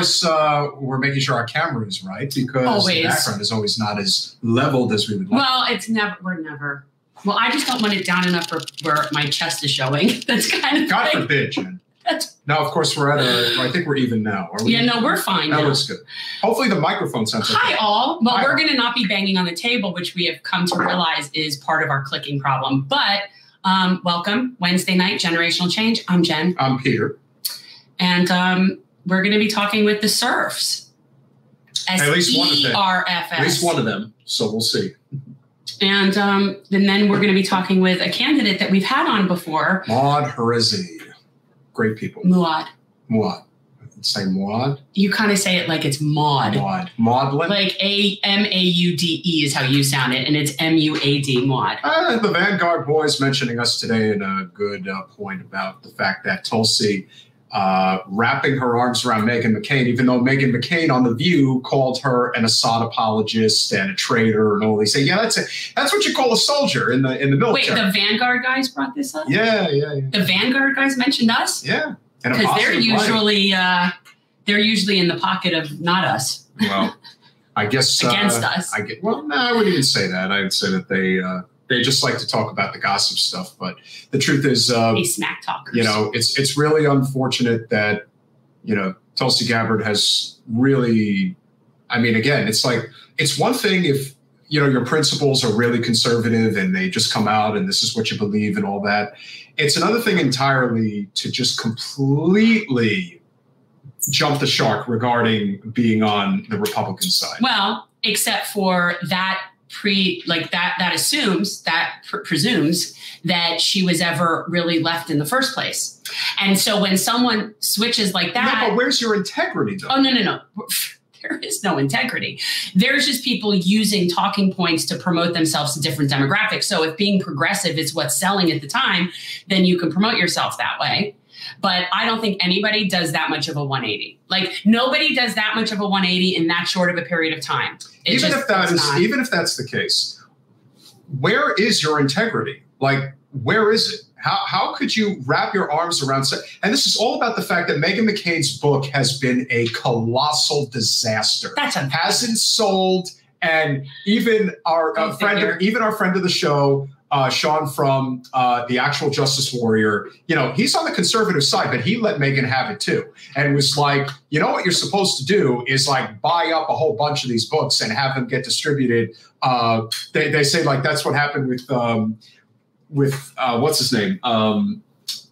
course, uh, we're making sure our camera is right because Always. the background is always not as leveled as we would like. Well, it's never. We're never. Well, I just don't want it down enough where, where my chest is showing. That's kind of. God thing. forbid, Jen. Now, of course, we're at a. I think we're even now. Are we? Yeah, no, we're fine. That now. looks good. Hopefully, the microphone sounds Hi, okay. all. Well, Hi, we're going to not be banging on the table, which we have come to realize is part of our clicking problem. But um, welcome, Wednesday night, Generational Change. I'm Jen. I'm Peter. And um, we're going to be talking with the Serfs. At least one of them. At least one of them. So we'll see. And, um, and then we're going to be talking with a candidate that we've had on before, Maud Hrezi. Great people. Muad. Maud. Say Maud. You kind of say it like it's Maud. Maud. Maudlin. Like A M A U D E is how you sound it, and it's M U A D Maud. Uh, the Vanguard boys mentioning us today in a good uh, point about the fact that Tulsi uh, wrapping her arms around Meghan McCain, even though Meghan McCain on The View called her an Assad apologist and a traitor and all these things. Yeah, that's it. That's what you call a soldier in the in the military. Wait, the Vanguard guys brought this up? yeah, yeah, yeah, The Vanguard guys mentioned us yeah. Because they're usually uh, they're usually in the pocket of not us well. I guess uh, against us. I get well. No, I wouldn't even say that. I would say that they uh, they just like to talk about the gossip stuff. But the truth is, uh, smack talkers. you know, it's it's really unfortunate that you know Tulsi Gabbard has really. I mean, again, it's like it's one thing if you know your principles are really conservative and they just come out and this is what you believe and all that. It's another thing entirely to just completely jump the shark regarding being on the Republican side. Well, except for that pre like that that assumes that pr- presumes that she was ever really left in the first place. And so when someone switches like that, but where's your integrity though? Oh no, no, no. There is no integrity. There's just people using talking points to promote themselves to different demographics. So if being progressive is what's selling at the time, then you can promote yourself that way. But I don't think anybody does that much of a 180. Like nobody does that much of a 180 in that short of a period of time. It even just- if that is not. even if that's the case where is your integrity like where is it how, how could you wrap your arms around and this is all about the fact that Meghan McCain's book has been a colossal disaster that's a hasn't sold and even our friend of, even our friend of the show uh, Sean from uh, the actual Justice Warrior, you know, he's on the conservative side, but he let Meghan have it too, and was like, you know, what you're supposed to do is like buy up a whole bunch of these books and have them get distributed. Uh, they, they say like that's what happened with um, with uh, what's his name. Um,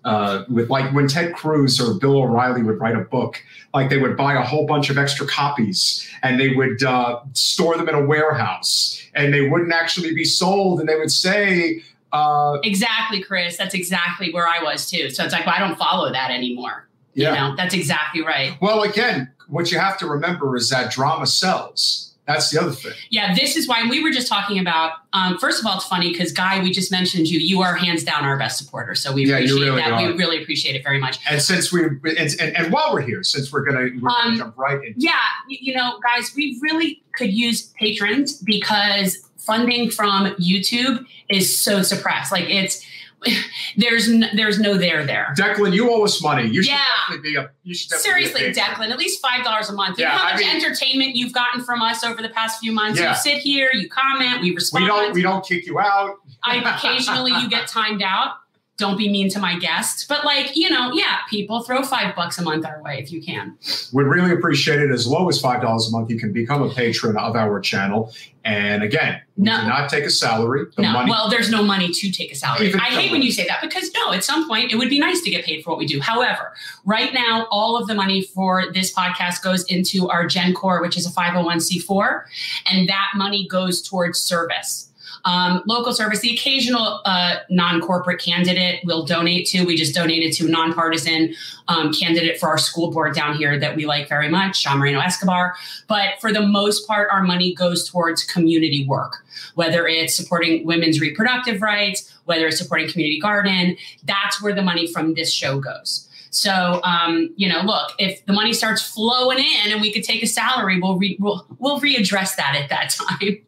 uh, with like when Ted Cruz or Bill O'Reilly would write a book, like they would buy a whole bunch of extra copies and they would uh, store them in a warehouse and they wouldn't actually be sold and they would say, uh, exactly, Chris. That's exactly where I was too. So it's like, well, I don't follow that anymore. yeah. You know, that's exactly right. Well, again, what you have to remember is that drama sells. That's the other thing. Yeah, this is why we were just talking about. Um, first of all, it's funny because Guy, we just mentioned you. You are hands down our best supporter, so we Yeah, appreciate really that. are. We really appreciate it very much. And since we and, and, and while we're here, since we're gonna, we're gonna Um, jump right in. Yeah, you know, guys, we really could use patrons because funding from YouTube is so suppressed. Like it's there's n- there's no there there. Declan, you owe us money. You should Yeah. definitely be a. You should Seriously. Declan, at least five dollars a month. You Yeah, know how I much mean- entertainment you've gotten from us over the past few months. Yeah. You sit here, you comment, we respond. We don't. We don't kick you out. I occasionally you get timed out. Don't be mean to my guests, but like you know, yeah, people throw five bucks a month our way if you can. We'd really appreciate it. As low as five dollars a month, you can become a patron of our channel. And again, No. do not take a salary. The no, money. well, there's no money to take a salary. Even I hate when you say that because no, at some point it would be nice to get paid for what we do. However, right now, all of the money for this podcast goes into our Gen Core, which is a 501c4, and that money goes towards service. Um, local service, the occasional uh, non corporate candidate will donate to. We just donated to a nonpartisan um, candidate for our school board down here that we like very much, Sean Moreno Escobar. But for the most part, our money goes towards community work, whether it's supporting women's reproductive rights, whether it's supporting community garden. That's where the money from this show goes. So, um, you know, look, if the money starts flowing in and we could take a salary, we'll re- we'll, we'll readdress that at that time.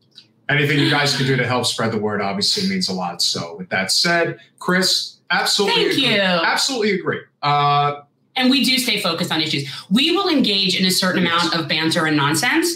Anything you guys can do to help spread the word obviously means a lot. So, with that said, Chris, absolutely, Thank agree. you. absolutely agree. Uh, and we do stay focused on issues. We will engage in a certain yes. amount of banter and nonsense,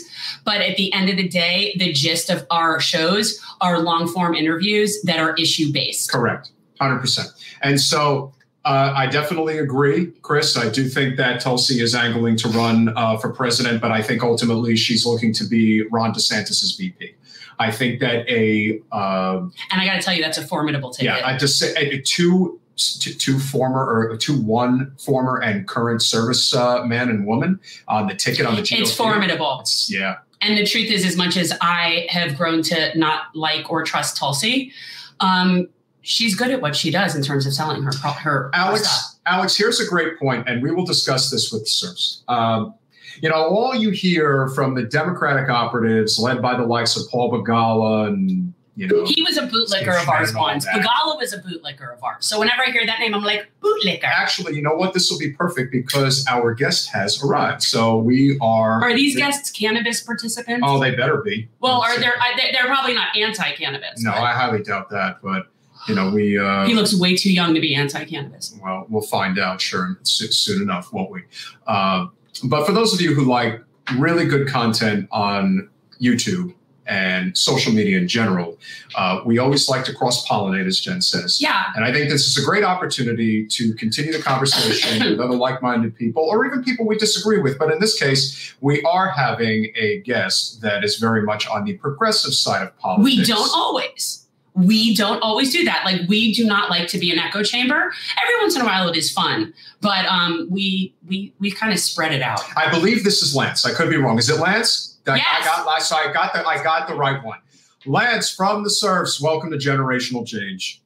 but at the end of the day, the gist of our shows are long form interviews that are issue based. Correct, hundred percent. And so uh, I definitely agree, Chris. I do think that Tulsi is angling to run uh, for president, but I think ultimately she's looking to be Ron DeSantis's VP. I think that a uh, and I got to tell you that's a formidable ticket. Yeah, I just say two two former or two one former and current service uh, man and woman on the ticket on the GOP. It's formidable. It's, yeah. And the truth is, as much as I have grown to not like or trust Tulsi, um, she's good at what she does in terms of selling her her Alex. Stuff. Alex, here's a great point, and we will discuss this with serfs. Um, you know, all you hear from the Democratic operatives, led by the likes of Paul Begala and you know, he was a bootlicker of ours once. Begala was a bootlicker of ours. So whenever I hear that name, I'm like bootlicker. Actually, you know what? This will be perfect because our guest has arrived. So we are. Are these guests cannabis participants? Oh, they better be. Well, are they? They're probably not anti-cannabis. No, but. I highly doubt that. But you know, we. Uh, he looks way too young to be anti-cannabis. Well, we'll find out, sure, soon enough, won't we? Uh, but for those of you who like really good content on YouTube and social media in general, uh, we always like to cross pollinate, as Jen says. Yeah. And I think this is a great opportunity to continue the conversation with other like minded people or even people we disagree with. But in this case, we are having a guest that is very much on the progressive side of politics. We don't always we don't always do that. Like we do not like to be an echo chamber. Every once in a while, it is fun, but um, we we we kind of spread it out. I believe this is Lance. I could be wrong. Is it Lance? Yes. I got last. So I got the I got the right one. Lance from the Serfs. Welcome to Generational Change.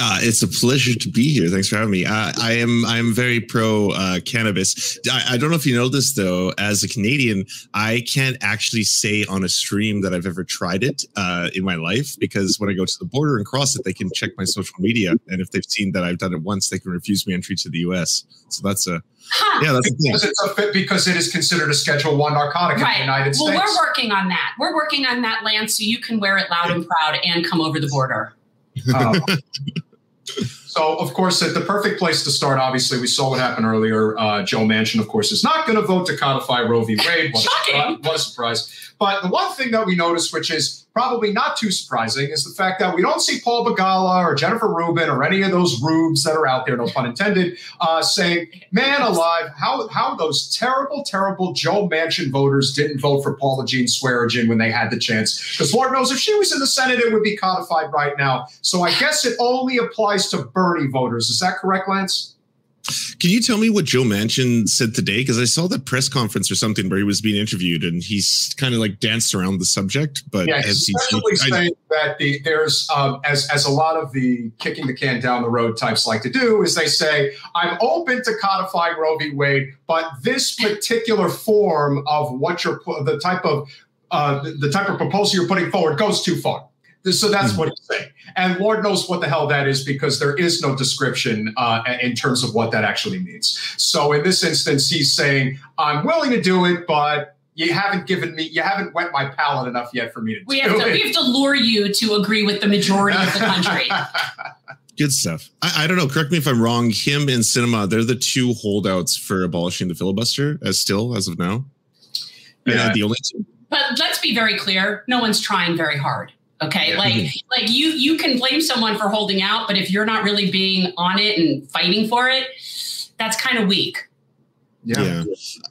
Uh, it's a pleasure to be here. Thanks for having me. Uh, I am I am very pro uh, cannabis. I, I, don't know if you know this though. As a Canadian, I can't actually say on a stream that I've ever tried it uh, in my life because when I go to the border and cross it, they can check my social media, and if they've seen that I've done it once, they can refuse me entry to the U.S. So that's a yeah, that's because it's a fit because it is considered a Schedule One narcotic right. in the United well, States. Well, we're working on that. We're working on that, Lance, so you can wear it loud and proud and come over the border. Um, so, of course, the perfect place to start, obviously, we saw what happened earlier. Uh, Joe Manchin, of course, is not going to vote to codify Roe v. Wade. What, a, what a surprise. But the one thing that we noticed, which is probably not too surprising, is the fact that we don't see Paul Begala or Jennifer Rubin or any of those rubes that are out there, no pun intended, uh, saying, man alive, how, how those terrible, terrible Joe Manchin voters didn't vote for Paula Jean Swearengin when they had the chance. Because Lord knows if she was in the Senate, it would be codified right now. So I guess it only applies to Bernie voters. Is that correct, Lance? Can you tell me what Joe Manchin said today? Because I saw that press conference or something where he was being interviewed, and he's kind of like danced around the subject. But yeah, he's essentially saying that the, there's um, as as a lot of the kicking the can down the road types like to do is they say I'm open to codifying Roe v. Wade, but this particular form of what you're the type of uh, the type of proposal you're putting forward goes too far. So that's mm-hmm. what he's saying. And Lord knows what the hell that is because there is no description uh, in terms of what that actually means. So in this instance, he's saying, I'm willing to do it, but you haven't given me, you haven't whet my palate enough yet for me to we do have to, it. We have to lure you to agree with the majority of the country. Good stuff. I, I, don't know. Correct me if I'm wrong. Him and Sinema, they're the two holdouts for abolishing the filibuster, as still as of now. Yeah, the only two. But let's be very clear: no one's trying very hard. Okay. Yeah. Like mm-hmm. like you you can blame someone for holding out, but if you're not really being on it and fighting for it, that's kind of weak. Yeah. yeah.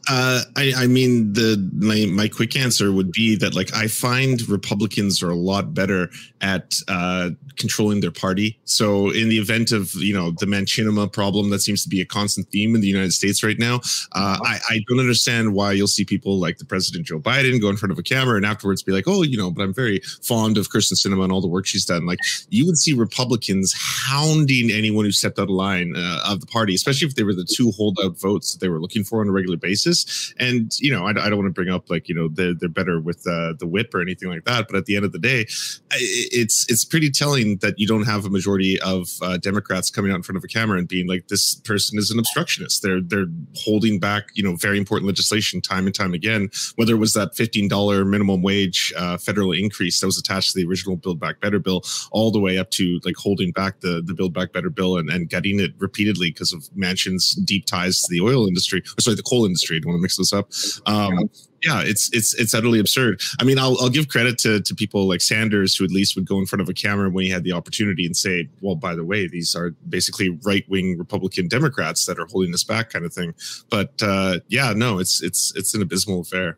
Uh, I, I mean, the my my quick answer would be that like I find Republicans are a lot better at uh, controlling their party. So in the event of you know the Manchinima problem that seems to be a constant theme in the United States right now, uh, I, I don't understand why you'll see people like the President Joe Biden go in front of a camera and afterwards be like, oh, you know, but I'm very fond of Kyrsten Sinema and all the work she's done. Like you would see Republicans hounding anyone who stepped out of line uh, of the party, especially if they were the two holdout votes that they were looking pushing for on a regular basis. And you know, I, I don't want to bring up like you know they're they're better with uh, the whip or anything like that. But at the end of the day, it's it's pretty telling that you don't have a majority of uh, Democrats coming out in front of a camera and being like, this person is an obstructionist. They're they're holding back you know very important legislation time and time again. Whether it was that fifteen dollar minimum wage uh, federal increase that was attached to the original Build Back Better bill, all the way up to like holding back the the Build Back Better bill and, and getting it repeatedly because of Manchin's deep ties to the oil industry, sorry, the coal industry. I don't want to mix this up. Um, yeah, it's it's it's utterly absurd. I mean, I'll I'll give credit to to people like Sanders who at least would go in front of a camera when he had the opportunity and say, "Well, by the way, these are basically right wing Republican Democrats that are holding us back," kind of thing. But uh, yeah, no, it's it's it's an abysmal affair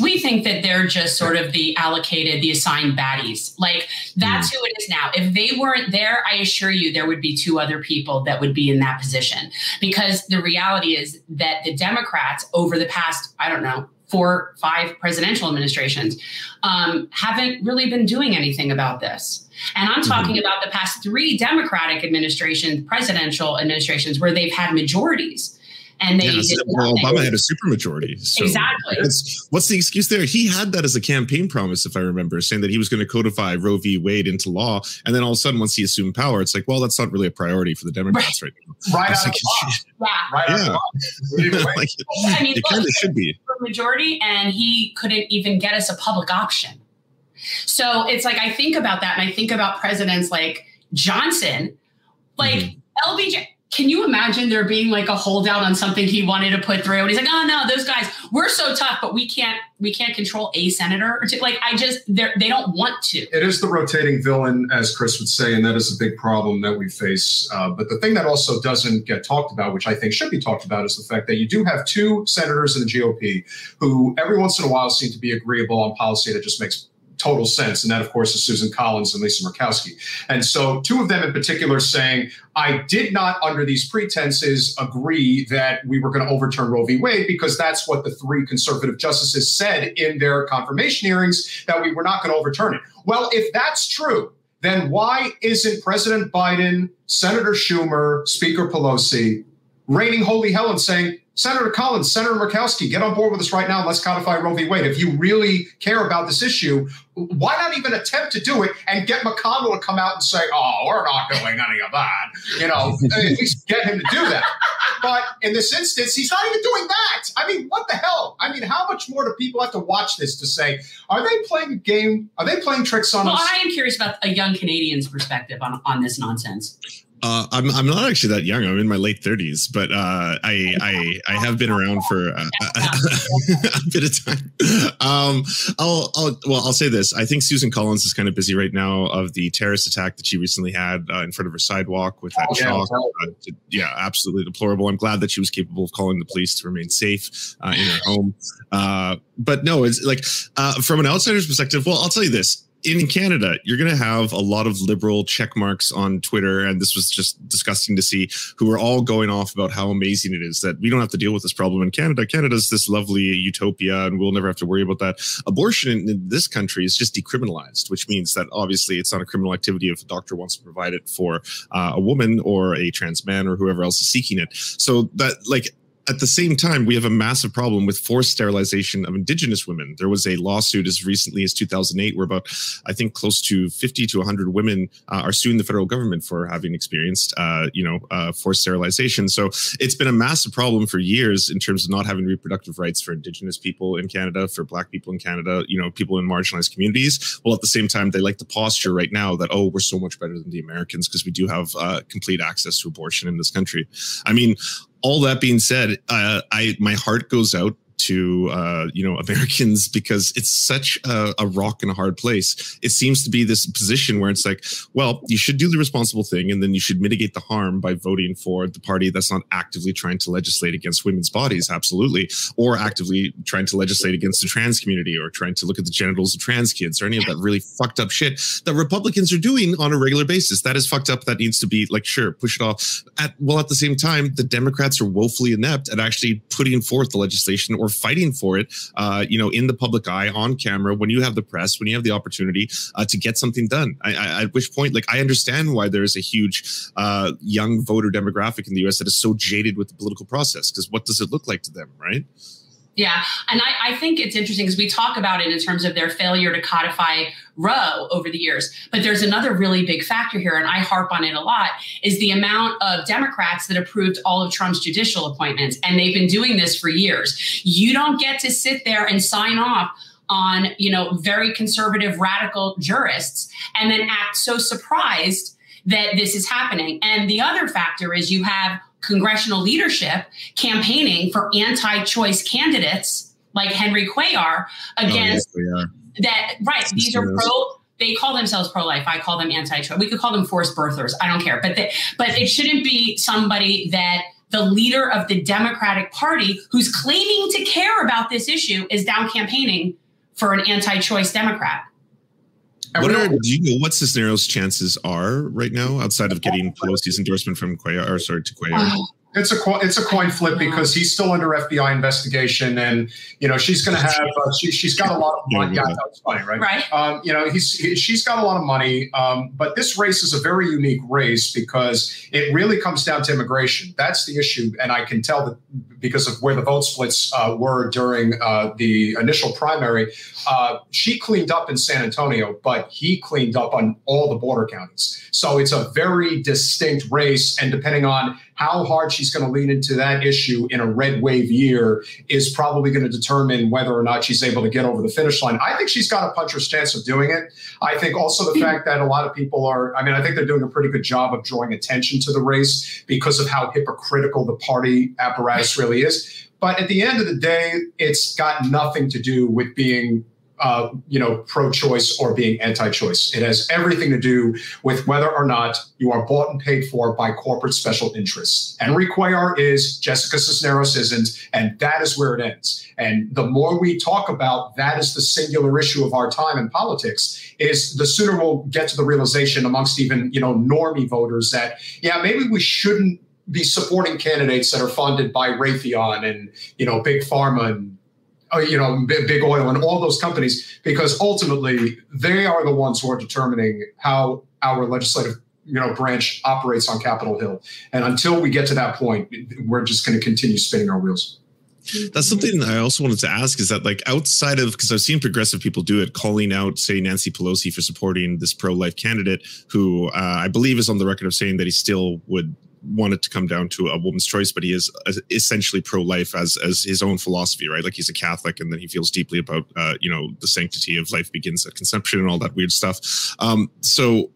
we think that they're just sort of the allocated, the assigned baddies. Like that's mm. who it is now. If they weren't there, I assure you there would be two other people that would be in that position. Because the reality is that the Democrats over the past, I don't know, four, five presidential administrations um, haven't really been doing anything about this. And I'm talking mm-hmm. about the past three Democratic administrations, presidential administrations, where they've had majorities and they yeah, Obama had a supermajority. So exactly. What's the excuse there? He had that as a campaign promise, if I remember, saying that he was going to codify Roe v. Wade into law. And then all of a sudden, once he assumed power, it's like, well, that's not really a priority for the Democrats right, right now. Right out like, Yeah. Right yeah. like, I mean, it kind of should be majority, and he couldn't even get us a public option. So it's like I think about that, and I think about presidents like Johnson, like mm-hmm. LBJ can you imagine there being like a holdout on something he wanted to put through? And he's like oh no those guys we're so tough but we can't we can't control a senator. Or like i just they they don't want to. It is the rotating villain as chris would say and that is a big problem that we face. Uh, but the thing that also doesn't get talked about which i think should be talked about is the fact that you do have two senators in the gop who every once in a while seem to be agreeable on policy that just makes total sense. And that, of course, is Susan Collins and Lisa Murkowski. And so, two of them in particular saying, I did not, under these pretenses, agree that we were going to overturn Roe v. Wade because that's what the three conservative justices said in their confirmation hearings that we were not going to overturn it. Well, if that's true, then why isn't President Biden, Senator Schumer, Speaker Pelosi raining holy hell and saying, Senator Collins, Senator Murkowski, get on board with us right now and let's codify Roe v. Wade. If you really care about this issue, why not even attempt to do it and get McConnell to come out and say, oh, we're not doing any of that? You know, at least get him to do that. But in this instance, he's not even doing that. I mean, what the hell? I mean, how much more do people have to watch this to say, are they playing a game? Are they playing tricks on well, us? Well, I am curious about a young Canadian's perspective on, on this nonsense. Uh, I'm I'm not actually that young. I'm in my late 30s, but uh, I I I have been around for a, a bit of time. Um, I'll I'll well I'll say this. I think Susan Collins is kind of busy right now of the terrorist attack that she recently had uh, in front of her sidewalk with that oh, yeah, uh, yeah, absolutely deplorable. I'm glad that she was capable of calling the police to remain safe uh, in her home. Uh, but no, it's like from an outsider's perspective. Well, I'll tell you this in Canada, you're going to have a lot of liberal check marks on Twitter. And this was just disgusting to see who are all going off about how amazing it is that we don't have to deal with this problem in Canada. Canada's this lovely utopia and we'll never have to worry about that. Abortion in, this country is just decriminalized, which means that obviously it's not a criminal activity if a doctor wants to provide it for uh, a woman or a trans man or whoever else is seeking it. So that, like, at the same time, we have a massive problem with forced sterilization of indigenous women. There was a lawsuit as recently as 2008 where about, I think, close to 50 to 100 women uh, are suing the federal government for having experienced, uh, you know, uh, forced sterilization. So it's been a massive problem for years in terms of not having reproductive rights for indigenous people in Canada, for Black people in Canada, you know, people in marginalized communities. Well, at the same time, they like the posture right now that, oh, we're so much better than the Americans because we do have uh, complete access to abortion in this country. I mean, all that being said, uh, I my heart goes out to uh, you know Americans because it's such a, a, rock and a hard place. It seems to be this position where it's like, well, you should do the responsible thing, and then you should mitigate the harm by voting for the party that's not actively trying to legislate against women's bodies, absolutely, or actively trying to legislate against the trans community, or trying to look at the genitals of trans kids, or any of that really fucked up shit that Republicans are doing on a regular basis. That is fucked up. That needs to be like, sure, push it off. At well, at the same time, the Democrats are woefully inept at actually putting forth the legislation or or fighting for it, uh, you know, in the public eye, on camera, when you have the press, when you have the opportunity uh, to get something done. I, I, at which point, like, I understand why there is a huge uh, young voter demographic in the U.S. that is so jaded with the political process. Because what does it look like to them, right? Yeah. And I, I think it's interesting because we talk about it in terms of their failure to codify Roe over the years. But there's another really big factor here, and I harp on it a lot, is the amount of Democrats that approved all of Trump's judicial appointments. And they've been doing this for years. You don't get to sit there and sign off on, you know, very conservative radical jurists and then act so surprised that this is happening. And the other factor is you have congressional leadership campaigning for anti-choice candidates like Henry Cuellar oh, against oh, yes, that right these are pro they call themselves pro-life. I call them anti-choice. We could call them forced birthers. I don't care. But they, but it shouldn't be somebody that the leader of the democratic party who's claiming to care about this issue is down campaigning for an anti-choice democrat what are do you know what Cisneros' chances are right now outside of getting Pelosi's endorsement from Cuellar or sorry to Cuellar? Oh, It's a it's a coin flip because he's still under FBI investigation, and you know she's going to have uh, she she's got a lot of money. Yeah, that's funny, right? Right. Um, you know he's he, she's got a lot of money, um, but this race is a very unique race because it really comes down to immigration. That's the issue, and I can tell that because of where the vote splits uh, were during uh, the initial primary. Uh, she cleaned up in San Antonio, but he cleaned up on all the border counties. So it's a very distinct race, and depending on how hard she's going to lean into that issue in a red wave year is probably going to determine whether or not she's able to get over the finish line. I think she's got a puncher's chance of doing it. I think also the hmm. fact that a lot of people are, I mean, I think they're doing a pretty good job of drawing attention to the race because of how hypocritical the party apparatus really is. But at the end of the day, it's got nothing to do with being uh, you know, pro-choice or being anti-choice. It has everything to do with whether or not you are bought and paid for by corporate special interests. Henry Cuellar is, Jessica Cisneros isn't, and that is where it ends. And the more we talk about that is the singular issue of our time in politics, is the sooner we'll get to the realization amongst even, you know, normie voters that, yeah, maybe we shouldn't be supporting candidates that are funded by Raytheon and, you know, Big Pharma and you know, big oil and all those companies, because ultimately they are the ones who are determining how our legislative you know branch operates on Capitol Hill. And until we get to that point, we're just going to continue spinning our wheels. That's something I also wanted to ask is that like outside of because I've seen progressive people do it, calling out say Nancy Pelosi for supporting this pro-life candidate who uh, I believe is on the record of saying that he still would want it to come down to a woman's choice, but he is essentially pro-life as as his own philosophy, right? Like he's a Catholic, and then he feels deeply about uh, you know the sanctity of life begins at conception and all that weird stuff. Um, so,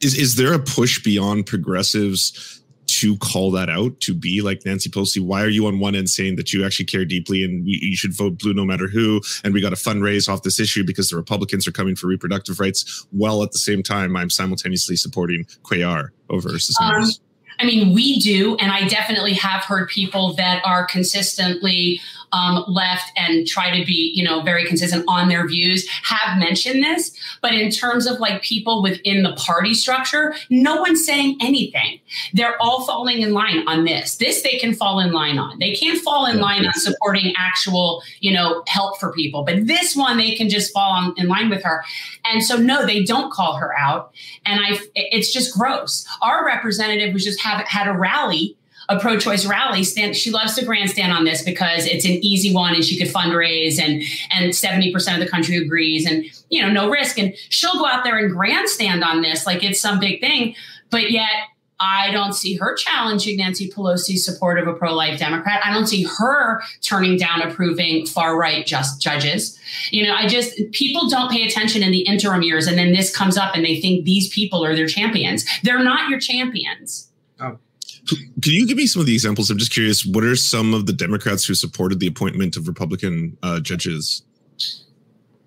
is is there a push beyond progressives? to call that out, to be like Nancy Pelosi? Why are you on one end saying that you actually care deeply and you, you should vote blue no matter who? And we got to fundraise off this issue because the Republicans are coming for reproductive rights. While at the same time, I'm simultaneously supporting Cuellar over Cisneros. Um, I mean, we do, and I definitely have heard people that are consistently um, left and try to be, you know, very consistent on their views have mentioned this. But in terms of like people within the party structure, no one's saying anything. They're all falling in line on this. This they can fall in line on. They can't fall in line on supporting actual, you know, help for people. But this one, they can just fall on, in line with her. And so, no, they don't call her out. And I, it's just gross. Our representative was just have had a rally a pro-choice rally stand she loves to grandstand on this because it's an easy one and she could fundraise and and 70% of the country agrees and you know no risk and she'll go out there and grandstand on this like it's some big thing but yet I don't see her challenging Nancy Pelosi's support of a pro-life Democrat. I don't see her turning down approving far-right just judges. You know, I just people don't pay attention in the interim years, and then this comes up, and they think these people are their champions. They're not your champions. Can you give me some of the examples? I'm just curious. What are some of the Democrats who supported the appointment of Republican uh, judges?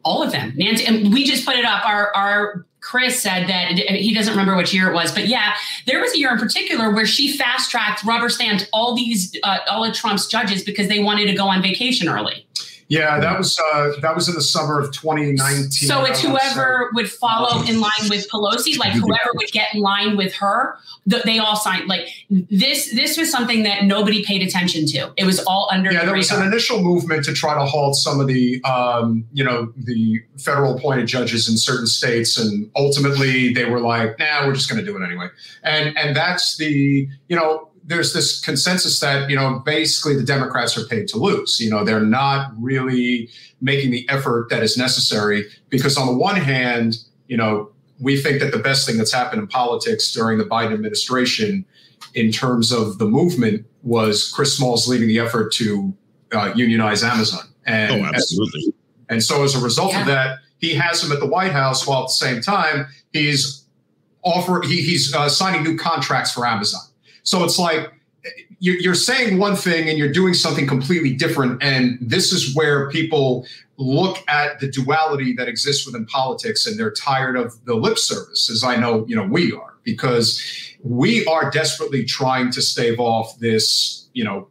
All of them, Nancy, and we just put it up. Our our Chris said that he doesn't remember which year it was, but yeah, there was a year in particular where she fast tracked, rubber stamped all these uh, all of Trump's judges because they wanted to go on vacation early. Yeah, that was uh, that was in the summer of 2019. So it's whoever would follow in line with Pelosi, like whoever would get in line with her. They all signed. Like this, this was something that nobody paid attention to. It was all under. Yeah, the there was an initial movement to try to halt some of the, um, you know, the federal appointed judges in certain states, and ultimately they were like, "Nah, we're just going to do it anyway." And and that's the, you know, there's this consensus that you know basically the Democrats are paid to lose. You know, they're not really making the effort that is necessary because on the one hand, you know, we think that the best thing that's happened in politics during the Biden administration, in terms of the movement, was Chris Smalls leading the effort to uh, unionize Amazon. And, oh, absolutely. And so as a result yeah. of that, he has him at the White House while at the same time he's offer he, he's uh, signing new contracts for Amazon. So it's like you're saying one thing and you're doing something completely different. And this is where people look at the duality that exists within politics and they're tired of the lip service, as I know, you know, we are, because we are desperately trying to stave off this, you know,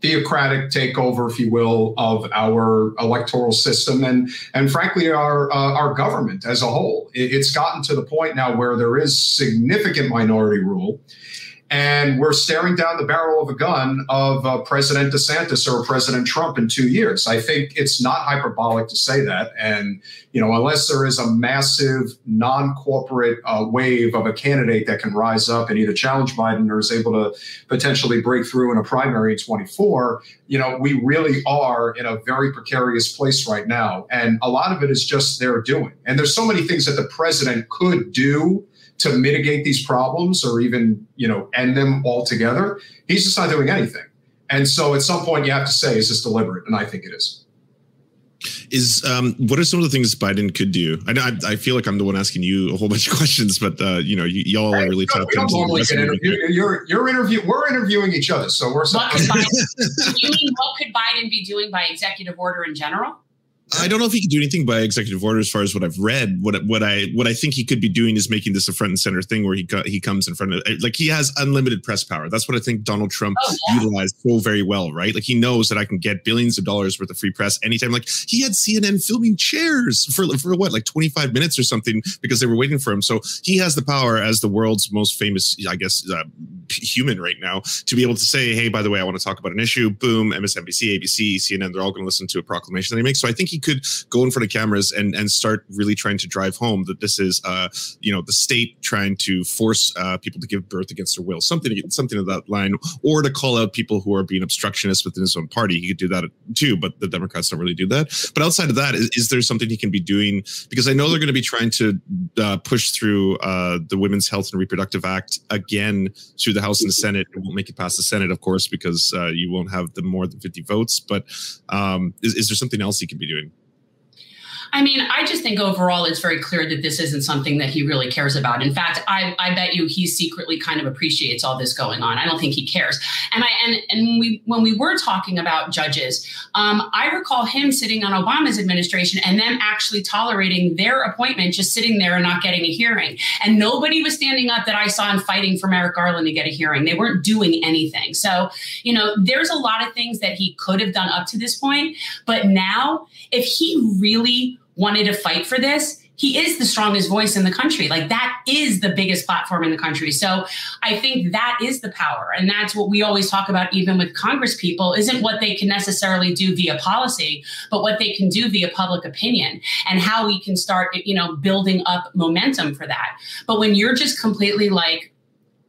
theocratic takeover, if you will, of our electoral system and and frankly our uh, our government as a whole. it's gotten to the point now where there is significant minority rule and we're staring down the barrel of a gun of uh, President DeSantis or President Trump in two years. I think it's not hyperbolic to say that. And, you know, unless there is a massive non corporate uh, wave of a candidate that can rise up and either challenge Biden or is able to potentially break through in a primary in 24, you know, we really are in a very precarious place right now. And a lot of it is just their doing. And there's so many things that the president could do to mitigate these problems or even you know end them altogether. He's just not doing anything. And so at some point you have to say, is this deliberate? And I think it is. Is um, what are some of the things Biden could do? I know I, I, feel like I'm the one asking you a whole bunch of questions, but uh, you know, you, all are really no, tapped into. Normally get interview, you're you're interview. We're interviewing each other, so we're. What Biden, you mean what could Biden be doing by executive order in general? I don't know if he can do anything by executive order as far as what I've read. What what I what I think he could be doing is making this a front and center thing where he he comes in front of like he has unlimited press power. That's what I think Donald Trump oh, yeah. utilized so very well, right? Like he knows that I can get billions of dollars worth of free press anytime. Like he had CNN filming chairs for for what like 25 minutes or something because they were waiting for him. So he has the power as the world's most famous, I guess, uh, human right now to be able to say, hey, by the way, I want to talk about an issue. Boom, MSNBC, ABC, CNN, they're all going to listen to a proclamation that he makes. So I think he could go in front of cameras and and start really trying to drive home that this is uh you know the state trying to force uh, people to give birth against their will something something of that line or to call out people who are being obstructionists within his own party. He could do that too but the democrats don't really do that. But outside of that is, is there something he can be doing? Because i know they're going to be trying to uh, push through uh, the women's health and reproductive act again through the house and the senate. It won't make it past the senate of course because uh, you won't have the more than 50 votes but um, is, is there something else he can be doing I mean, I just think overall it's very clear that this isn't something that he really cares about. In fact, I, I bet you he secretly kind of appreciates all this going on. I don't think he cares. And I and and we when we were talking about judges, um, I recall him sitting on Obama's administration and them actually tolerating their appointment, just sitting there and not getting a hearing. And nobody was standing up that I saw and fighting for Merrick Garland to get a hearing. They weren't doing anything. So, you know, there's a lot of things that he could have done up to this point. But now, if he really wanted to fight for this, he is the strongest voice in the country. Like that is the biggest platform in the country. So I think that is the power. And that's what we always talk about, even with Congress people, isn't what they can necessarily do via policy, but what they can do via public opinion and how we can start, you know, building up momentum for that. But when you're just completely like,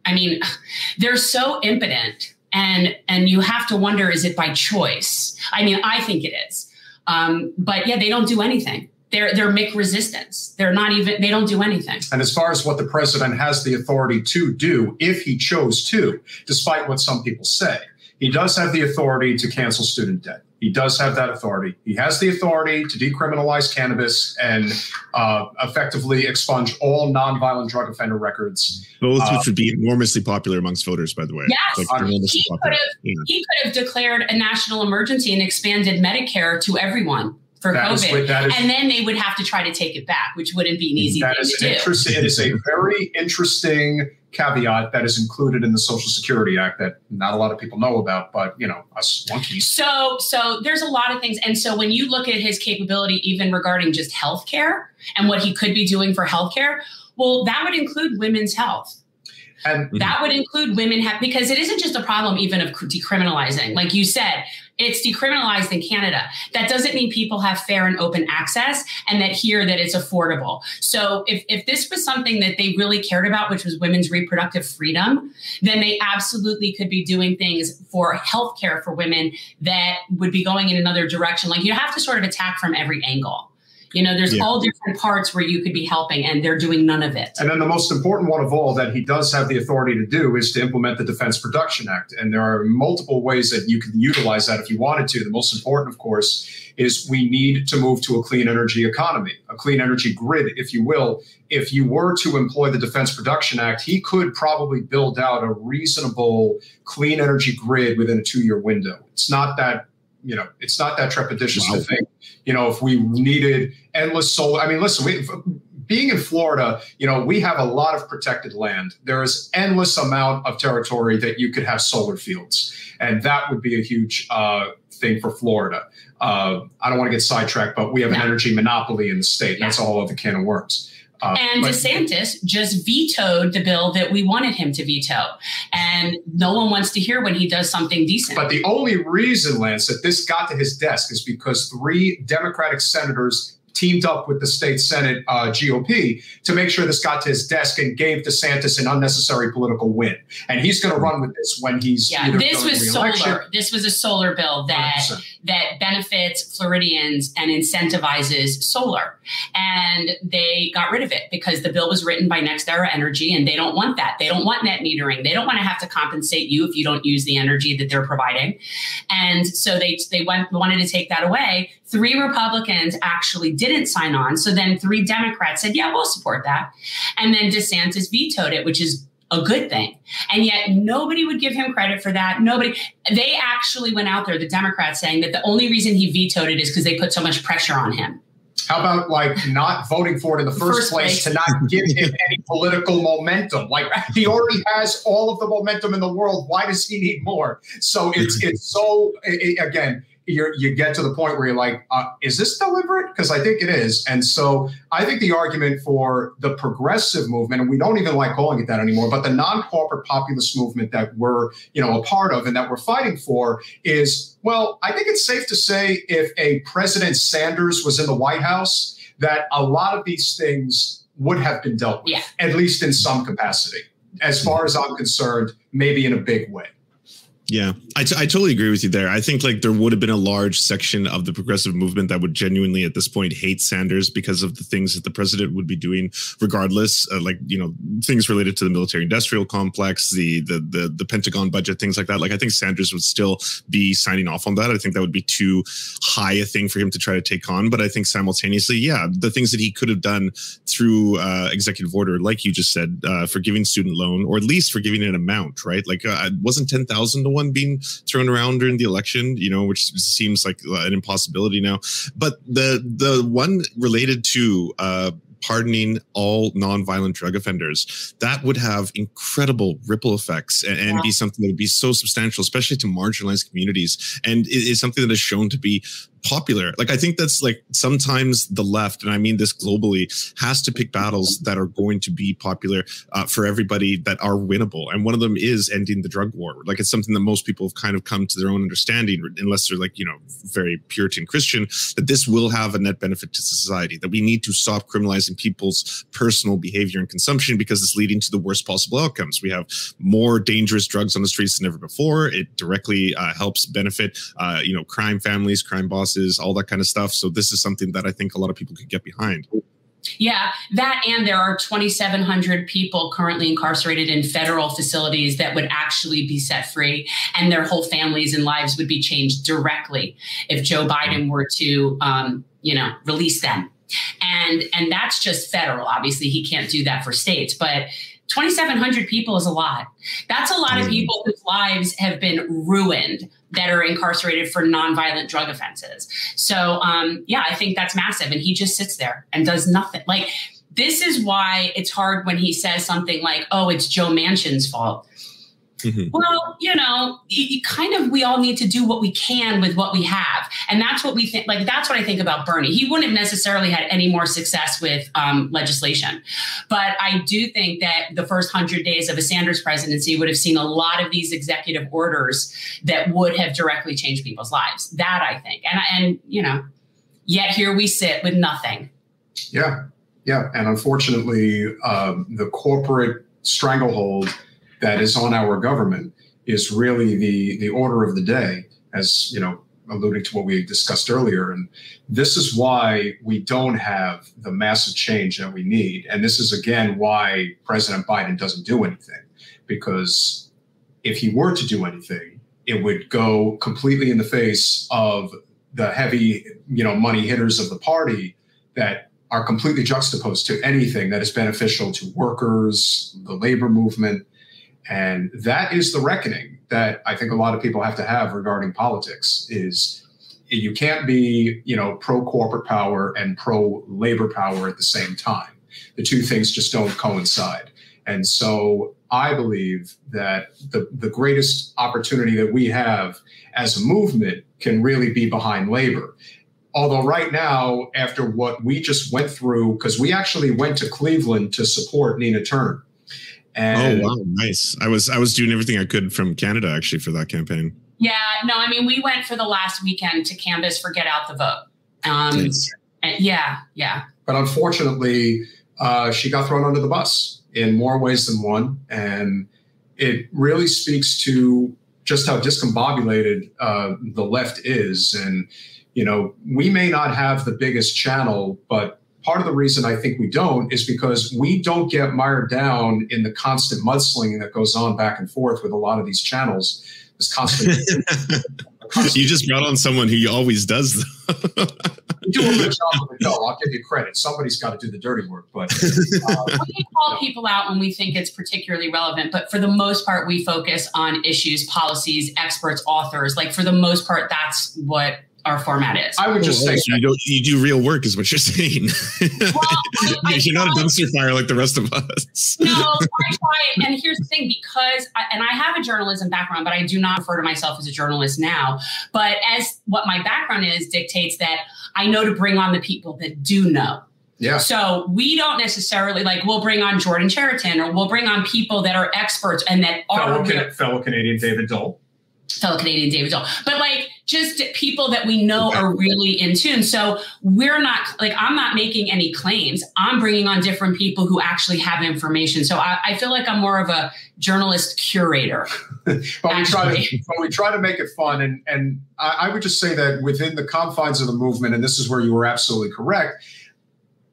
I mean, they're so impotent and and you have to wonder, is it by choice? I mean, I think it is. Um, but yeah, they don't do anything they're they're McResistance. They're not even they don't do anything. And as far as what the president has the authority to do, if he chose to, despite what some people say, he does have the authority to cancel student debt. He does have that authority. He has the authority to decriminalize cannabis and uh, effectively expunge all nonviolent drug offender records. Both uh, which would be enormously popular amongst voters, by the way. Yes, like, he, could have, yeah. he could have declared a national emergency and expanded Medicare to everyone for that COVID. Is, is, and then they would have to try to take it back, which wouldn't be an easy that thing is to do. It is a very interesting caveat that is included in the Social Security Act that not a lot of people know about, but you know, us monkeys. So, so there's a lot of things, and so when you look at his capability, even regarding just healthcare and what he could be doing for healthcare, well, that would include women's health. And that would include women have because it isn't just a problem even of decriminalizing. Like you said, it's decriminalized in Canada. That doesn't mean people have fair and open access and that here that it's affordable. So if, if this was something that they really cared about, which was women's reproductive freedom, then they absolutely could be doing things for healthcare for women that would be going in another direction. Like you have to sort of attack from every angle. You know, there's yeah. all different parts where you could be helping, and they're doing none of it. And then the most important one of all that he does have the authority to do is to implement the Defense Production Act. And there are multiple ways that you can utilize that if you wanted to. The most important, of course, is we need to move to a clean energy economy, a clean energy grid, if you will. If you were to employ the Defense Production Act, he could probably build out a reasonable clean energy grid within a two year window. It's not that you know, it's not that trepidatious wow. to think, you know, if we needed endless solar. I mean, listen, we, being in Florida, you know, we have a lot of protected land. There is endless amount of territory that you could have solar fields, and that would be a huge uh, thing for Florida. Uh, I don't want to get sidetracked, but we have an energy monopoly in the state. Yeah. That's all of the can of worms. Uh, and DeSantis just vetoed the bill that we wanted him to veto. And no one wants to hear when he does something decent. But the only reason, Lance, that this got to his desk is because three Democratic senators teamed up with the state Senate uh, GOP to make sure this got to his desk and gave DeSantis an unnecessary political win. And he's going to run with this when he's yeah. This was solar. This was a solar bill that 100%. that benefits Floridians and incentivizes solar. And they got rid of it because the bill was written by NextEra Energy, and they don't want that. They don't want net metering. They don't want to have to compensate you if you don't use the energy that they're providing. And so they they went wanted to take that away. Three Republicans actually didn't sign on. So then three Democrats said, yeah, we'll support that. And then DeSantis vetoed it, which is a good thing. And yet nobody would give him credit for that. Nobody, they actually went out there, the Democrats, saying that the only reason he vetoed it is because they put so much pressure on him. How about like not voting for it in the first, first place, place, to not give him any political momentum? Like he already has all of the momentum in the world. Why does he need more? So it's it's so again you you get to the point where you're like, uh, is this deliberate? Because I think it is. And so I think the argument for the progressive movement, and we don't even like calling it that anymore, but the non-corporate populist movement that we're you know a part of and that we're fighting for is, well, I think it's safe to say if a President Sanders was in the White House, that a lot of these things would have been dealt with, yeah. at least in some capacity. As far as I'm concerned, maybe in a big way. Yeah, I, t- I totally agree with you there. I think like there would have been a large section of the progressive movement that would genuinely at this point hate Sanders because of the things that the president would be doing, regardless, uh, like you know things related to the military-industrial complex, the, the the the Pentagon budget, things like that. Like I think Sanders would still be signing off on that. I think that would be too high a thing for him to try to take on. But I think simultaneously, yeah, the things that he could have done through uh, executive order, like you just said, uh, for giving student loan or at least for giving an amount, right? Like uh, wasn't ten thousand to one one being thrown around during the election, you know, which seems like an impossibility now. But the the one related to uh, pardoning all nonviolent drug offenders, that would have incredible ripple effects and, and yeah. be something that would be so substantial, especially to marginalized communities. And it is something that is shown to be popular. Like I think that's like sometimes the left, and I mean this globally, has to pick battles that are going to be popular uh, for everybody that are winnable. And one of them is ending the drug war. Like it's something that most people have kind of come to their own understanding, unless they're like you know very Puritan Christian, that this will have a net benefit to society. That we need to stop criminalizing people's personal behavior and consumption because it's leading to the worst possible outcomes. We have more dangerous drugs on the streets than ever before. It directly uh, helps benefit uh, you know crime families, crime bosses all that kind of stuff. So this is something that I think a lot of people could get behind. Yeah, that and there are 2,700 people currently incarcerated in federal facilities that would actually be set free, and their whole families and lives would be changed directly if Joe Biden were to, um, you know, release them. And and that's just federal. Obviously, he can't do that for states, but 2,700 people is a lot. That's a lot of mm. people whose lives have been ruined that are incarcerated for nonviolent drug offenses. So, um, yeah, I think that's massive. And he just sits there and does nothing. Like, this is why it's hard when he says something like, "Oh, it's Joe Manchin's fault." Mm-hmm. Well, you know, you, kind of we all need to do what we can with what we have, and that's what we think. Like that's what I think about Bernie. He wouldn't have necessarily had any more success with um, legislation, but I do think that the first hundred days of a Sanders presidency would have seen a lot of these executive orders that would have directly changed people's lives. That I think, and and you know, yet here we sit with nothing. Yeah, yeah, and unfortunately, um, the corporate stranglehold that is on our government is really the the order of the day, as you know, alluding to what we discussed earlier. And this is why we don't have the massive change that we need. And this is again why President Biden doesn't do anything, because if he were to do anything, it would go completely in the face of the heavy, you know, money hitters of the party that are completely juxtaposed to anything that is beneficial to workers, the labor movement, and that is the reckoning that I think a lot of people have to have regarding politics is you can't be, you know, pro corporate power and pro labor power at the same time. The two things just don't coincide. And so I believe that the, the greatest opportunity that we have as a movement can really be behind labor. Although, right now, after what we just went through, because we actually went to Cleveland to support Nina Turner and oh wow, nice! I was I was doing everything I could from Canada actually for that campaign. Yeah, no, I mean we went for the last weekend to canvass for Get Out the Vote. Um, nice. yeah, yeah. But unfortunately, uh, she got thrown under the bus in more ways than one, and it really speaks to just how discombobulated uh, the left is. And you know, we may not have the biggest channel, but part of the reason I think we don't is because we don't get mired down in the constant mudslinging that goes on back and forth with a lot of these channels. This constant. you just brought on someone who always does. you do a good job of it. No, I'll give you credit. Somebody's got to do the dirty work. But uh, we call people out when we think it's particularly relevant. But for the most part, we focus on issues, policies, experts, authors. Like for the most part, that's what our format is. I would just oh, say so you, don't, you do real work, is what you're saying. Well, I, you're not a dumpster fire like the rest of us. no, I try. And here's the thing, because I, and I have a journalism background, but I do not refer to myself as a journalist now. But as what my background is dictates that I know to bring on the people that do know. Yeah. So we don't necessarily like we'll bring on Jordan Chariton or we'll bring on people that are experts and that fellow, are Can- fellow Canadian David Doel. Fellow Canadian David Doel. But like just people that we know are really in tune. So we're not like I'm not making any claims. I'm bringing on different people who actually have information. So I, I feel like I'm more of a journalist curator. but we try to but we try to make it fun. And and I, I would just say that within the confines of the movement, and this is where you were absolutely correct.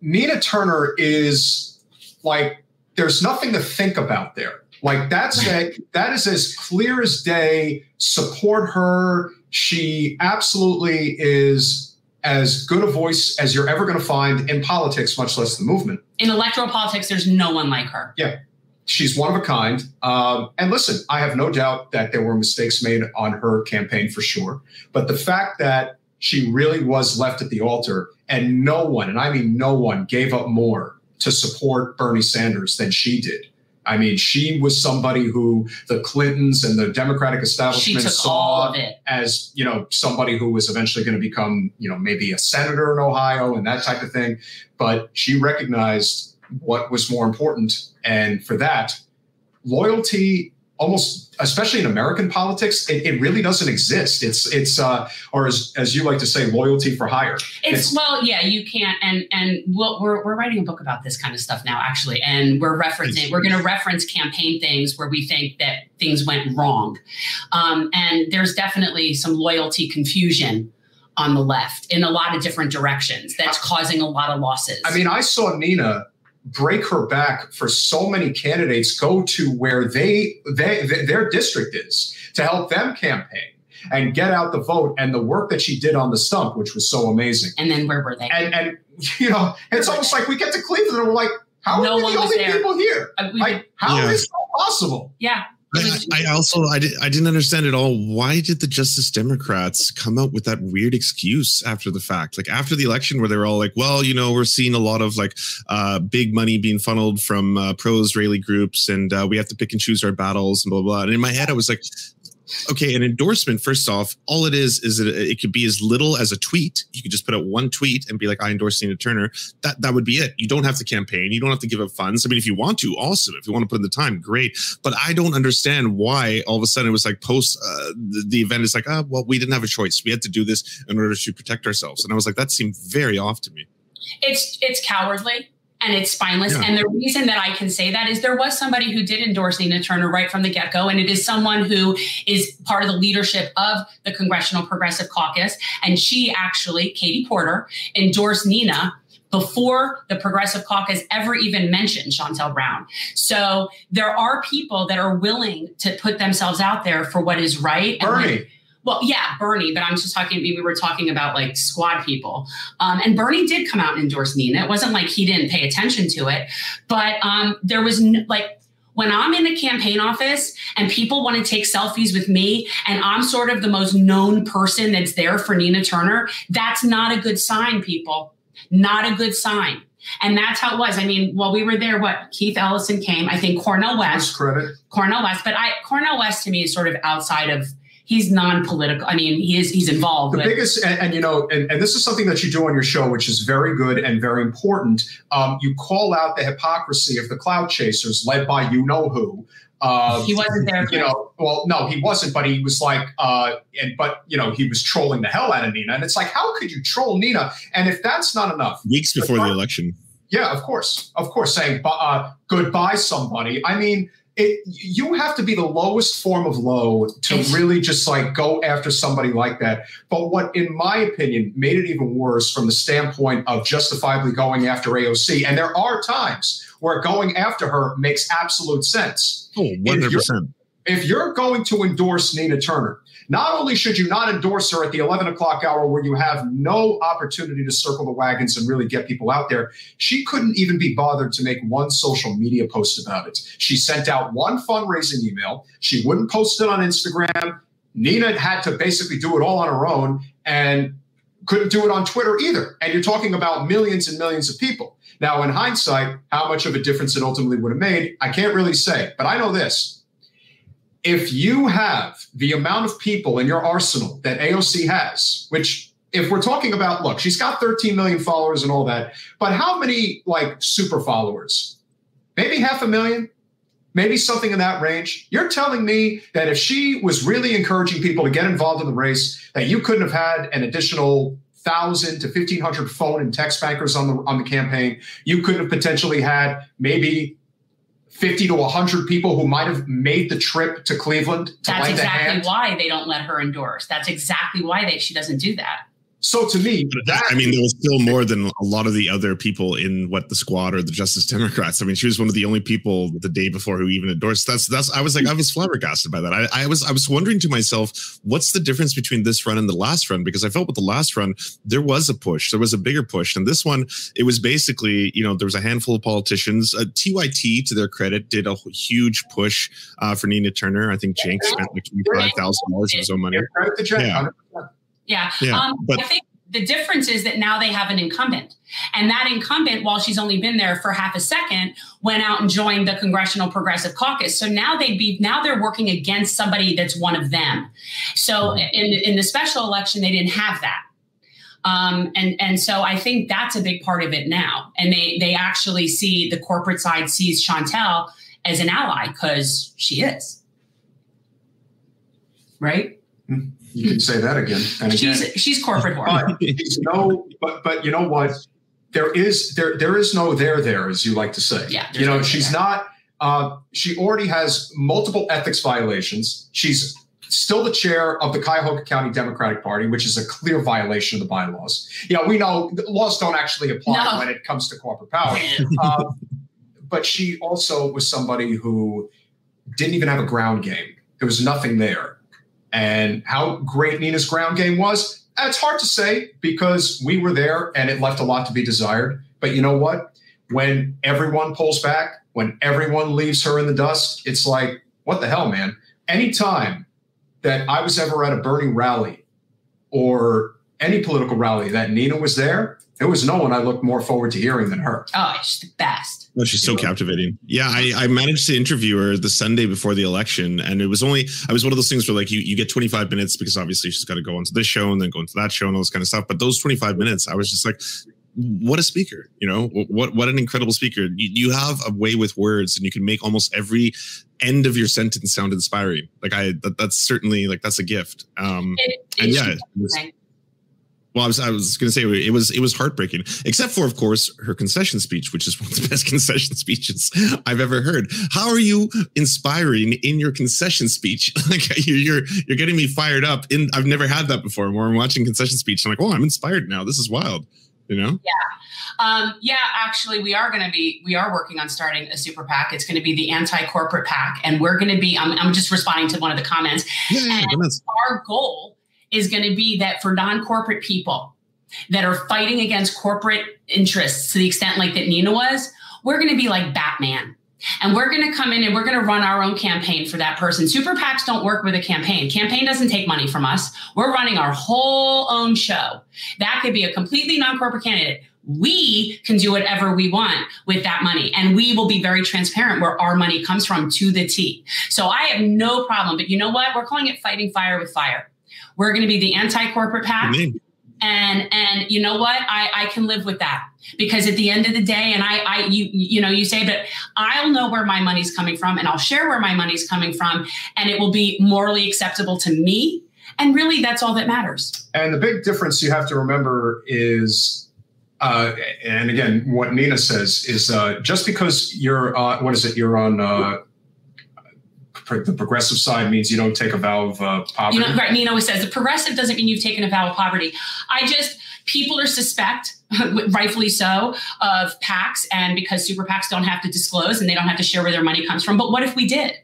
Nina Turner is like there's nothing to think about there. Like that's a, that is as clear as day. Support her. She absolutely is as good a voice as you're ever going to find in politics, much less the movement. In electoral politics, there's no one like her. Yeah. She's one of a kind. Um, and listen, I have no doubt that there were mistakes made on her campaign for sure. But the fact that she really was left at the altar and no one, and I mean no one, gave up more to support Bernie Sanders than she did I mean, she was somebody who the Clintons and the Democratic establishment saw as, you know, somebody who was eventually going to become, you know, maybe a senator in Ohio and that type of thing. But she recognized what was more important. And for that, loyalty almost especially in American politics, it, it, really doesn't exist. It's it's uh, or as as you like to say, loyalty for hire. It's, it's well, yeah, you can't. And and we'll, we're we're writing a book about this kind of stuff now, actually, and we're referencing we're going to reference campaign things where we think that things went wrong, um, and there's definitely some loyalty confusion on the left in a lot of different directions that's causing a lot of losses. I mean, I saw Nina break her back for so many candidates go to where they, they, their district is to help them campaign and get out the vote and the work that she did on the stump which was so amazing. And then where were they? And and you know it's almost like we get to cleveland and we're like how no are we the only there. people here? Uh, like how yeah. is that possible? Yeah I, I, also I, did, I didn't understand at all. Why did the Justice Democrats come out with that weird excuse after the fact? Like after the election, where they were all like, "Well, you know, we're seeing a lot of like uh, big money being funneled from uh, pro-Israeli groups, and uh, we have to pick and choose our battles," and blah blah. blah. And in my head, I was like, okay, an endorsement, first off, all it is is that it could be as little as a tweet. You could just put out one tweet and be like, I endorse Nina Turner. That that would be it. You don't have to campaign. You don't have to give up funds. I mean, if you want to, awesome. If you want to put in the time, great. But I don't understand why all of a sudden it was like post uh, the, the, event is like, oh, well, we didn't have a choice. We had to do this in order to protect ourselves. And I was like, that seemed very off to me. It's it's cowardly and it's spineless. Yeah. And the reason that I can say that is there was somebody who did endorse Nina Turner right from the get go. And it is someone who is part of the leadership of the Congressional Progressive Caucus. And she actually, Katie Porter, endorsed Nina before the Progressive Caucus ever even mentioned Shontel Brown. So there are people that are willing to put themselves out there for what is right. Bernie. Well, yeah, Bernie, but I'm just talking, we were talking about like squad people. Um, and Bernie did come out and endorse Nina. It wasn't like he didn't pay attention to it, but um, there was no, like, when I'm in the campaign office and people want to take selfies with me and I'm sort of the most known person that's there for Nina Turner, that's not a good sign, people. Not a good sign. And that's how it was. I mean, while we were there, what Keith Ellison came, I think Cornel West. credit. Cornel West, but I Cornel West to me is sort of outside of he's non-political. I mean, he is he's involved. The biggest, and, and, you know, and, and, this is something that you do on your show, which is very good and very important. Um, you call out the hypocrisy of the cloud chasers, led by you know who. Uh, he wasn't there. You know, well, no, he wasn't, but he was like, uh, and but you know, he was trolling the hell out of Nina, and it's like, how could you troll Nina? And if that's not enough, weeks before the election. Yeah, of course, of course, saying uh, goodbye somebody. I mean, it, you have to be the lowest form of low to really just like go after somebody like that. But what, in my opinion, made it even worse from the standpoint of justifiably going after AOC, and there are times where going after her makes absolute sense. Oh, 100%. If you're, if you're going to endorse Nina Turner, not only should you not endorse her at the 11 o'clock hour where you have no opportunity to circle the wagons and really get people out there, she couldn't even be bothered to make one social media post about it. She sent out one fundraising email. She wouldn't post it on Instagram. Nina had to basically do it all on her own and couldn't do it on Twitter either. And you're talking about millions and millions of people. Now, in hindsight, how much of a difference it ultimately would have made, I can't really say. But I know this if you have the amount of people in your arsenal that AOC has, which if we're talking about, look, she's got 13 million followers and all that, but how many like super followers? Maybe half a million, maybe something in that range. You're telling me that if she was really encouraging people to get involved in the race, that you couldn't have had an additional thousand to 1500 phone and text bankers on the on the campaign. You could have potentially had maybe 50 to 100 people who might have made the trip to Cleveland to That's exactly why they don't let her endorse. That's exactly why they, she doesn't do that. So to me, that, I mean, there was still more than a lot of the other people in what the squad or the Justice Democrats. I mean, she was one of the only people the day before who even endorsed. That's that's. I was like, I was flabbergasted by that. I, I was I was wondering to myself, what's the difference between this run and the last run? Because I felt with the last run there was a push, there was a bigger push, and this one it was basically you know there was a handful of politicians. Uh, TYT, to their credit, did a huge push uh, for Nina Turner. I think Cenk spent like twenty five thousand dollars of his own money. Yeah. Yeah. yeah um, but, I think the difference is that now they have an incumbent. And that incumbent, while she's only been there for half a second, went out and joined the Congressional Progressive Caucus. So now they'd be now they're working against somebody that's one of them. So in, in the special election, they didn't have that. Um, and and so I think that's a big part of it now. And they they actually see the corporate side sees Shontel as an ally because she is. Right? Mm-hmm. You can say that again and again. She's she's corporate whore. But no, but but you know what? There is there there is no there there as you like to say. Yeah. You know, she's there. not. Uh, she already has multiple ethics violations. She's still the chair of the Cuyahoga County Democratic Party, which is a clear violation of the bylaws. You know, we know laws don't actually apply no. when it comes to corporate power. uh, but she also was somebody who didn't even have a ground game. There was nothing there. And how great Nina's ground game was, it's hard to say because we were there and it left a lot to be desired. But you know what? When everyone pulls back, when everyone leaves her in the dust, it's like what the hell, man? Anytime that I was ever at a Bernie rally or any political rally that Nina was there, there was no one I looked more forward to hearing than her. Oh, she's the best. No, she's so captivating. Yeah, I, I managed to interview her the Sunday before the election, and it was only I was one of those things where like you you get 25 minutes because obviously she's got to go onto this show and then go into that show and all this kind of stuff. But those 25 minutes, I was just like, what a speaker! You know, what what an incredible speaker. You, you have a way with words, and you can make almost every end of your sentence sound inspiring. Like I, that, that's certainly like that's a gift. Um, It, and it yeah, should it was- be. Well, I was I was going to say it was it was heartbreaking, except for of course her concession speech, which is one of the best concession speeches I've ever heard. How are you inspiring in your concession speech? like you're you're you're getting me fired up. In I've never had that before. Where I'm watching concession speech, I'm like, oh, I'm inspired now. This is wild. You know? Um, yeah, actually, we are going to be we are working on starting a super PAC. It's going to be the anti-corporate PAC, and we're going to be. I'm, I'm just responding to one of the comments. Yeah, yeah, Our goal is going to be that for non-corporate people that are fighting against corporate interests to the extent like that Nina was, we're going to be like Batman. And we're going to come in and we're going to run our own campaign for that person. Super PACs don't work with a campaign. Campaign doesn't take money from us. We're running our whole own show. That could be a completely non-corporate candidate. We can do whatever we want with that money. And we will be very transparent where our money comes from to the T. So I have no problem. But you know what? We're calling it fighting fire with fire. We're going to be the anti-corporate PAC Good name. and and you know what? I i can live with that. Because at the end of the day and i i you you know you say but i'll know where my money's coming from and i'll share where my money's coming from and it will be morally acceptable to me. And really that's all that matters. And the big difference you have to remember is, uh, and again, what Nina says is uh, just because you're, uh, what is it, you're on uh, pro- the progressive side means you don't take a vow of uh, poverty. you know right nina always says the progressive doesn't mean you've taken a vow of poverty. I just people are suspect rightfully so of pacs and because super pacs don't have to disclose and they don't have to share where their money comes from. But what if we did?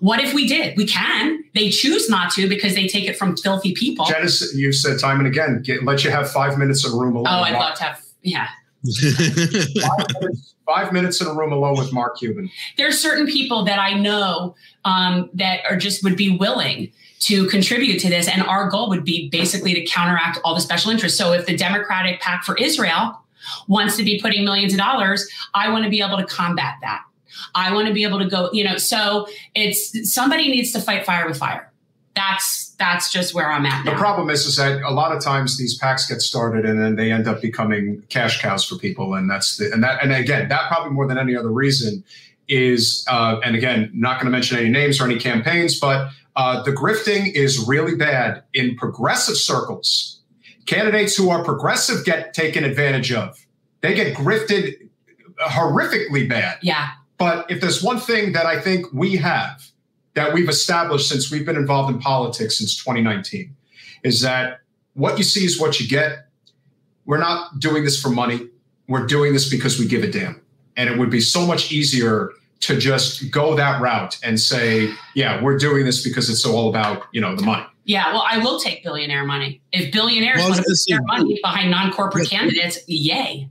What if we did? We can. They choose not to because they take it from filthy people. Janice, you've said time and again, get, let you have five minutes of room alone. oh i'd love to have yeah five, minutes, five minutes in a room alone with Mark Cuban. There are certain people that I know um, that are just would be willing to contribute to this, and our goal would be basically to counteract all the special interests. So if the Democratic PAC for Israel wants to be putting millions of dollars, I want to be able to combat that. I want to be able to go, you know. So it's somebody needs to fight fire with fire. That's that's just where I'm at The now. problem is, is that a lot of times these packs get started and then they end up becoming cash cows for people, and that's the and that and again that probably more than any other reason is uh, and again not going to mention any names or any campaigns, but uh, the grifting is really bad in progressive circles. Candidates who are progressive get taken advantage of. They get grifted horrifically bad. yeah, But if there's one thing that I think we have that we've established since we've been involved in politics since 2019 is that what you see is what you get. We're not doing this for money. We're doing this because we give a damn. And it would be so much easier to just go that route and say, yeah, we're doing this because it's all about, you know, the money. yeah. Well, I will take billionaire money if billionaires Well, want to gonna put their money behind non-corporate candidates. Yay!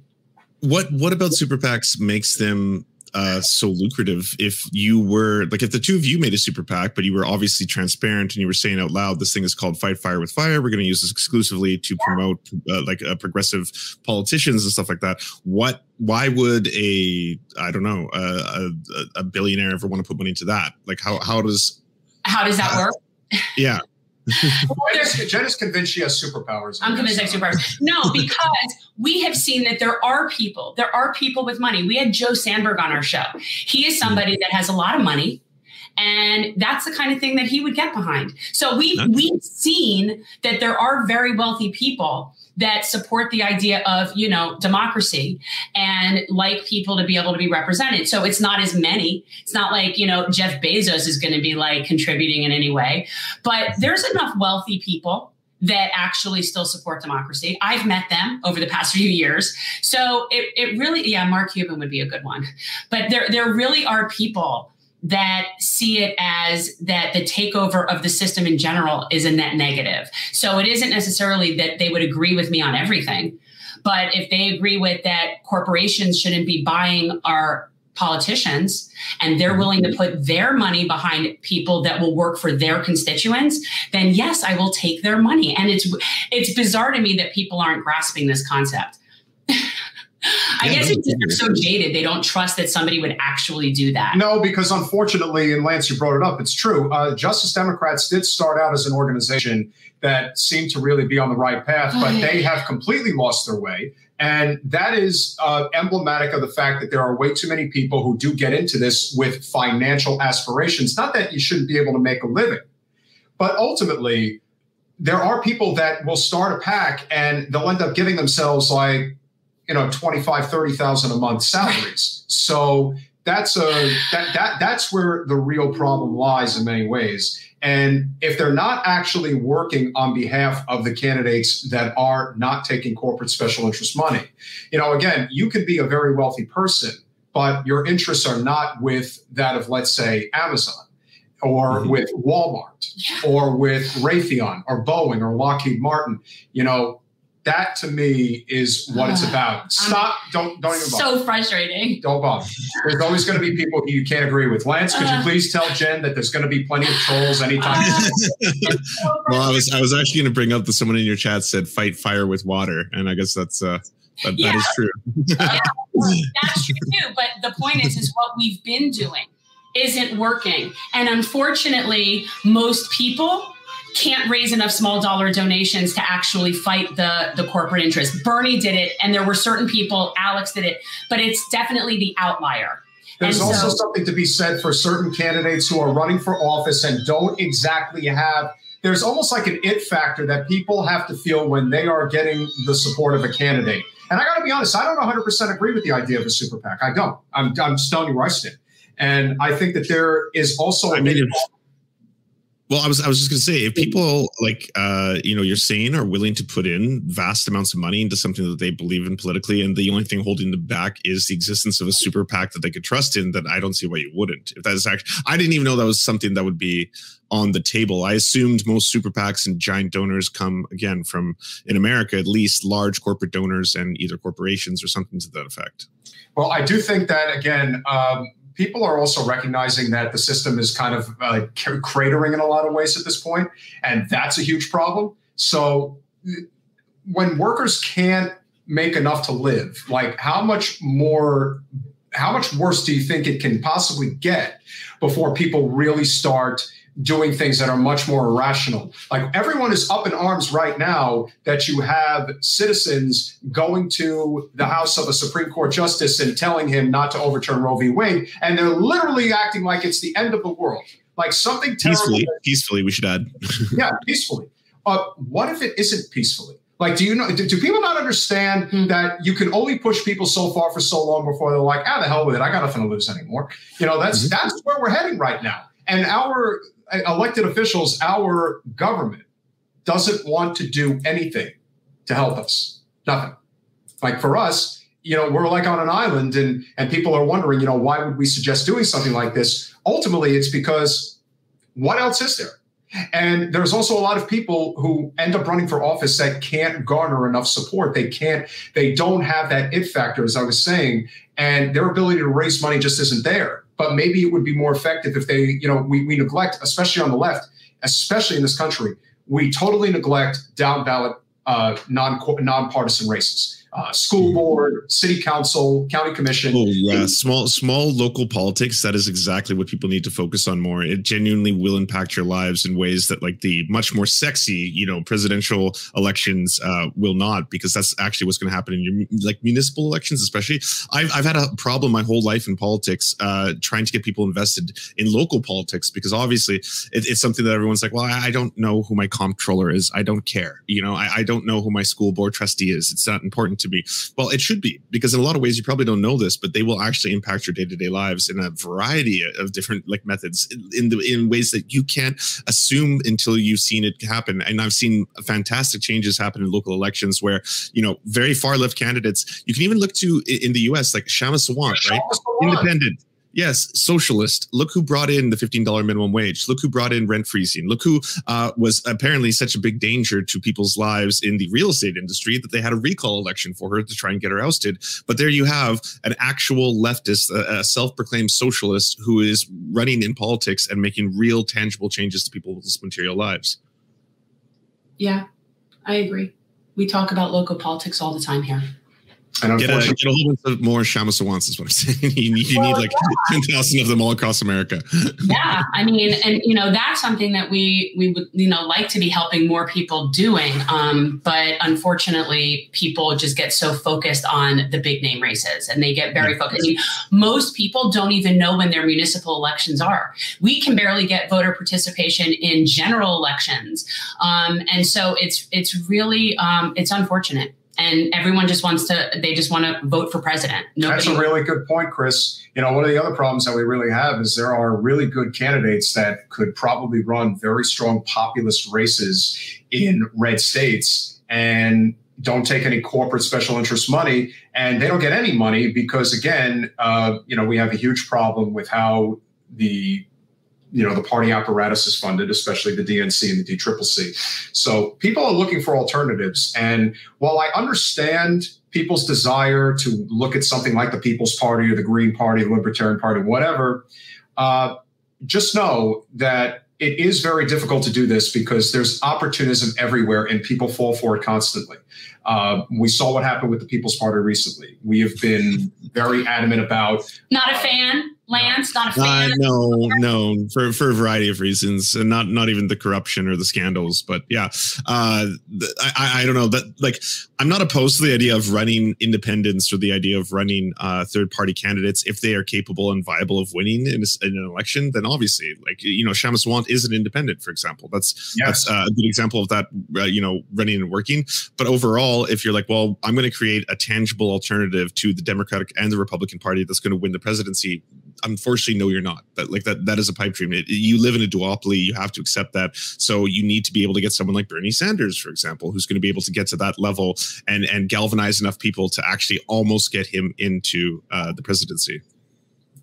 what what about super PACs makes them uh, so lucrative? If you were like, if the two of you made a super PAC, but you were obviously transparent and you were saying out loud, this thing is called "Fight Fire with Fire." We're going to use this exclusively to promote uh, like uh, progressive politicians and stuff like that. What? Why would a I don't know a, a, a billionaire ever want to put money into that? Like, how how does How does that work? yeah? Jen is- convinced she has superpowers. I'm convinced I have superpowers. No, because we have seen that there are people, there are people with money. We had Joe Sandberg on our show. He is somebody that has a lot of money. And that's the kind of thing that he would get behind. So we Nice. we've seen that there are very wealthy people that support the idea of you know democracy and like people to be able to be represented. So it's not as many. It's not like you know Jeff Bezos is going to be like contributing in any way, but there's enough wealthy people that actually still support democracy. I've met them over the past few years. So it, it really, yeah, Mark Cuban would be a good one. But there, there really are people that see it as that the takeover of the system in general is a net negative. So it isn't necessarily that they would agree with me on everything. But if they agree with that corporations shouldn't be buying our politicians and they're willing to put their money behind people that will work for their constituents then yes i will take their money and it's it's bizarre to me that people aren't grasping this concept I yeah, guess it's they're so jaded they don't trust that somebody would actually do that. No, because unfortunately, and Lance, you brought it up. It's true. Uh, Justice Democrats did start out as an organization that seemed to really be on the right path, but they have completely lost their way. And that is uh, emblematic of the fact that there are way too many people who do get into this with financial aspirations. Not that you shouldn't be able to make a living, but ultimately, there are people that will start a pack and they'll end up giving themselves like, you know, 25, 30,000 a month salaries. So that's a that, that that's where the real problem lies in many ways. And if they're not actually working on behalf of the candidates that are not taking corporate special interest money, you know, again, you can be a very wealthy person, but your interests are not with that of, let's say, Amazon or mm-hmm. with Walmart yeah. or with Raytheon or Boeing or Lockheed Martin. You know, that to me is what it's about. Stop! don't don't even. Bother. So frustrating. Don't bother. There's always going to be people who you can't agree with. Lance, could you please tell Jen that there's going to be plenty of trolls anytime? well, I was I was actually going to bring up that someone in your chat said fight fire with water, and I guess that's uh that, yeah. that is true. yeah, that's true too. But the point is, is what we've been doing isn't working, and unfortunately, most people can't raise enough small dollar donations to actually fight the the corporate interest. Bernie did it, and there were certain people. Alex did it, but it's definitely the outlier. There's and also so, something to be said for certain candidates who are running for office and don't exactly have. There's almost like an it factor that people have to feel when they are getting the support of a candidate. And I got to be honest, I don't 100% agree with the idea of a super PAC. I don't. I'm, I'm just telling you where I stand. And I think that there is also I mean, well, I was I was just going to say if people like uh, you know you're saying are willing to put in vast amounts of money into something that they believe in politically, and the only thing holding them back is the existence of a super PAC that they could trust in, then I don't see why you wouldn't. If that is actually, I didn't even know that was something that would be on the table. I assumed most super PACs and giant donors come again from in America at least large corporate donors and either corporations or something to that effect. Well, I do think that again. Um, people are also recognizing that the system is kind of uh, cratering in a lot of ways at this point, and that's a huge problem. So when workers can't make enough to live, like how much more, how much worse do you think it can possibly get before people really start? Doing things that are much more irrational. Like everyone is up in arms right now that you have citizens going to the house of a Supreme Court justice and telling him not to overturn Roe v. Wade, and they're literally acting like it's the end of the world, like something terrible. Peacefully, peacefully, we should add. yeah, peacefully. Uh, what if it isn't peacefully? Like, do you know? Do, do people not understand mm-hmm. that you can only push people so far for so long before they're like, "Ah, the hell with it! I got nothing to lose anymore." You know, that's mm-hmm. that's where we're heading right now. And our elected officials, our government doesn't want to do anything to help us. Nothing. Like for us, you know, we're like on an island and and people are wondering, you know, why would we suggest doing something like this? Ultimately, it's because what else is there? And there's also a lot of people who end up running for office that can't garner enough support. They can't, they don't have that it factor, as I was saying, and their ability to raise money just isn't there but maybe it would be more effective if they, you know, we, we neglect, especially on the left, especially in this country, we totally neglect down ballot uh, non nonpartisan races uh, school board, city council, county commission. Oh yeah, small small local politics. That is exactly what people need to focus on more. It genuinely will impact your lives in ways that like the much more sexy, you know, presidential elections uh, will not, because that's actually what's going to happen in your like municipal elections, especially. I've I've had a problem my whole life in politics, uh, trying to get people invested in local politics because obviously it, it's something that everyone's like, well, I, I, don't know who my comptroller is. I don't care. You know, I, I don't know who my school board trustee is. It's not important to to be? Well, it should be because in a lot of ways you probably don't know this, but they will actually impact your day to day lives in a variety of different like methods in the in ways that you can't assume until you've seen it happen. And I've seen fantastic changes happen in local elections where you know very far left candidates. You can even look to in the U.S. like Kshama Sawant, right? Independent yes, socialist. Look who brought in the $15 minimum wage. Look who brought in rent freezing. Look who uh, was apparently such a big danger to people's lives in the real estate industry that they had a recall election for her to try and get her ousted. But there you have an actual leftist, a, a self proclaimed socialist who is running in politics and making real tangible changes to people's material lives. Yeah, I agree. We talk about local politics all the time here. And get, a, get a whole bunch of more Kshama Sawants is what I'm saying. you need, you well, need like yeah. 10,000 of them all across America. yeah. I mean, and you know, that's something that we, we would, you know, like to be helping more people doing. Um, but unfortunately people just get so focused on the big name races and they get very yeah. focused. I mean, most people don't even know when their municipal elections are. We can barely get voter participation in general elections. Um, and so it's, it's really, um, it's unfortunate and everyone just wants to they just want to vote for president. Nobody that's a really good point chris. You know one of the other problems that we really have is there are really good candidates that could probably run very strong populist races in red states and don't take any corporate special interest money. And they don't get any money because again uh, you know we have a huge problem with how the you know the party apparatus is funded, especially the DNC and the DCCC. So people are looking for alternatives. And while I understand people's desire to look at something like the People's Party or the Green Party, the Libertarian Party, whatever, uh, just know that it is very difficult to do this because there's opportunism everywhere and people fall for it constantly. Uh, we saw what happened with the People's Party recently. We have been very adamant about. Not a fan. Lance, not a fan. Uh, no, no, for for a variety of reasons, and not not even the corruption or the scandals, but yeah, uh, I I don't know that like I'm not opposed to the idea of running independents or the idea of running uh, third party candidates if they are capable and viable of winning in, a, in an election. Then obviously, like you know, Kshama Sawant is an independent, for example. That's yes. that's uh, a good example of that. Uh, you know, running and working. But overall, if you're like, well, I'm going to create a tangible alternative to the Democratic and the Republican Party that's going to win the presidency unfortunately no you're not. That like that that is a pipe dream. It, you live in a duopoly. You have to accept that. So you need to be able to get someone like bernie sanders for example who's going to be able to get to that level and and galvanize enough people to actually almost get him into uh, the presidency.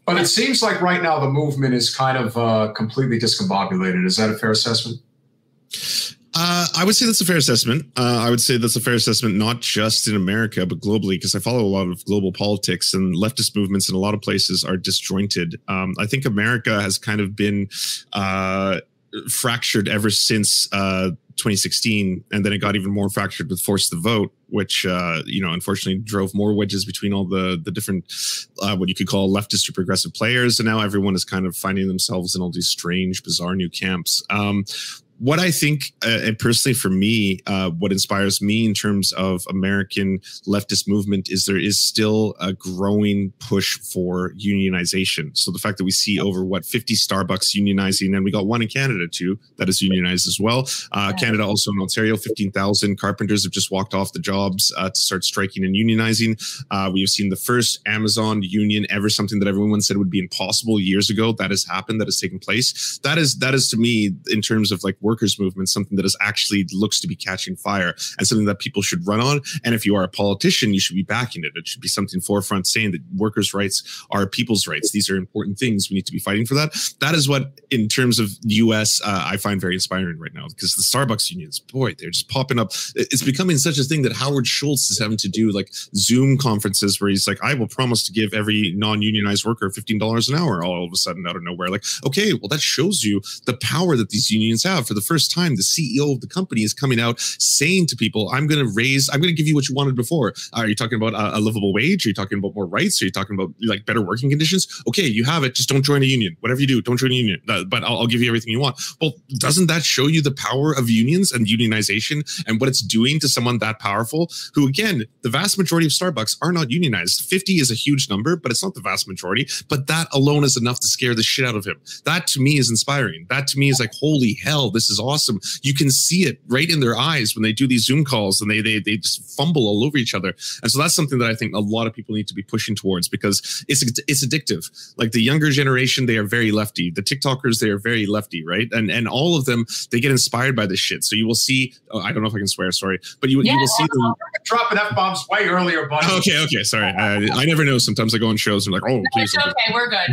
But it seems like right now the movement is kind of uh, completely discombobulated. Is that a fair assessment uh, I would say that's a fair assessment. Uh, I would say that's a fair assessment, not just in America, but globally, because I follow a lot of global politics and leftist movements in a lot of places are disjointed. Um, I think America has kind of been uh, fractured ever since uh, 2016, and then it got even more fractured with Force the Vote, which uh, you know unfortunately drove more wedges between all the the different uh, what you could call leftist or progressive players, and now everyone is kind of finding themselves in all these strange, bizarre new camps. Um, what I think, uh, and personally for me, uh, what inspires me in terms of American leftist movement is there is still a growing push for unionization. So the fact that we see over what 50 Starbucks unionizing, and we got one in Canada too that is unionized as well. Uh, Canada also in Ontario, 15,000 carpenters have just walked off the jobs uh, to start striking and unionizing. Uh, we have seen the first Amazon union ever, something that everyone said would be impossible years ago. That has happened. That has taken place. That is that is to me in terms of like workers movement something that is actually looks to be catching fire and something that people should run on. And if you are a politician you should be backing it. It should be something forefront saying that workers rights are people's rights. These are important things. We need to be fighting for that. That is what in terms of us uh, i find very inspiring right now because the starbucks unions boy they're just popping up. It's becoming such a thing that howard schultz is having to do like zoom conferences where he's like i will promise to give every non-unionized worker $15 an hour all of a sudden out of nowhere like okay well that shows you the power that these unions have for the first time, the CEO of the company is coming out saying to people, I'm going to raise, I'm going to give you what you wanted before. Are you talking about a, a, livable wage? Are you talking about more rights? Are you talking about like better working conditions? Okay, you have it. Just don't join a union. Whatever you do, don't join a union. Uh, but I'll, I'll give you everything you want. Well, doesn't that show you the power of unions and unionization and what it's doing to someone that powerful? Who, again, the vast majority of Starbucks are not unionized. 50 is a huge number, but it's not the vast majority. But that alone is enough to scare the shit out of him. That to me is inspiring. That to me is like, holy hell, this This is awesome. You can see it right in their eyes when they do these Zoom calls and they they they just fumble all over each other. And so that's something that I think a lot of people need to be pushing towards because it's it's addictive. Like the younger generation, they are very lefty. The TikTokers, they are very lefty, right? And and all of them, they get inspired by this shit. So you will see. Oh, I don't know if I can swear. Sorry, but you, yeah, you will see them dropping f bombs way earlier, buddy. Okay, okay, sorry. I, I never know. Sometimes I go on shows and like, oh, please. okay, we're good.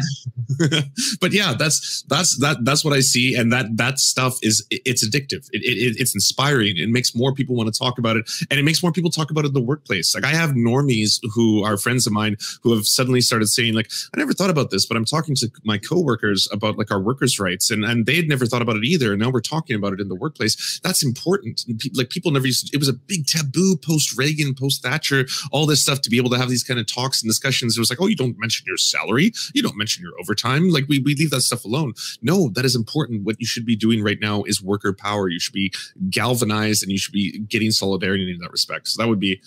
but yeah, that's that's that that's what I see, and that that stuff is it's addictive. It, it, it's inspiring. It makes more people want to talk about it, and it makes more people talk about it in the workplace. Like I have normies who are friends of mine who have suddenly started saying, like, I never thought about this, but I'm talking to my coworkers about like our workers' rights, and and they had never thought about it either. And now we're talking about it in the workplace. That's important. Pe- like people never used. To, it was a big taboo post Reagan, post Thatcher, all this stuff to be able to have these kind of talks and discussions. It was like, oh, you don't mention your salary, you don't mention your overtime. Like we we leave that stuff alone. No, that is important. What you should be doing right now is worker power. You should be galvanized, and you should be getting solidarity in that respect. So that would be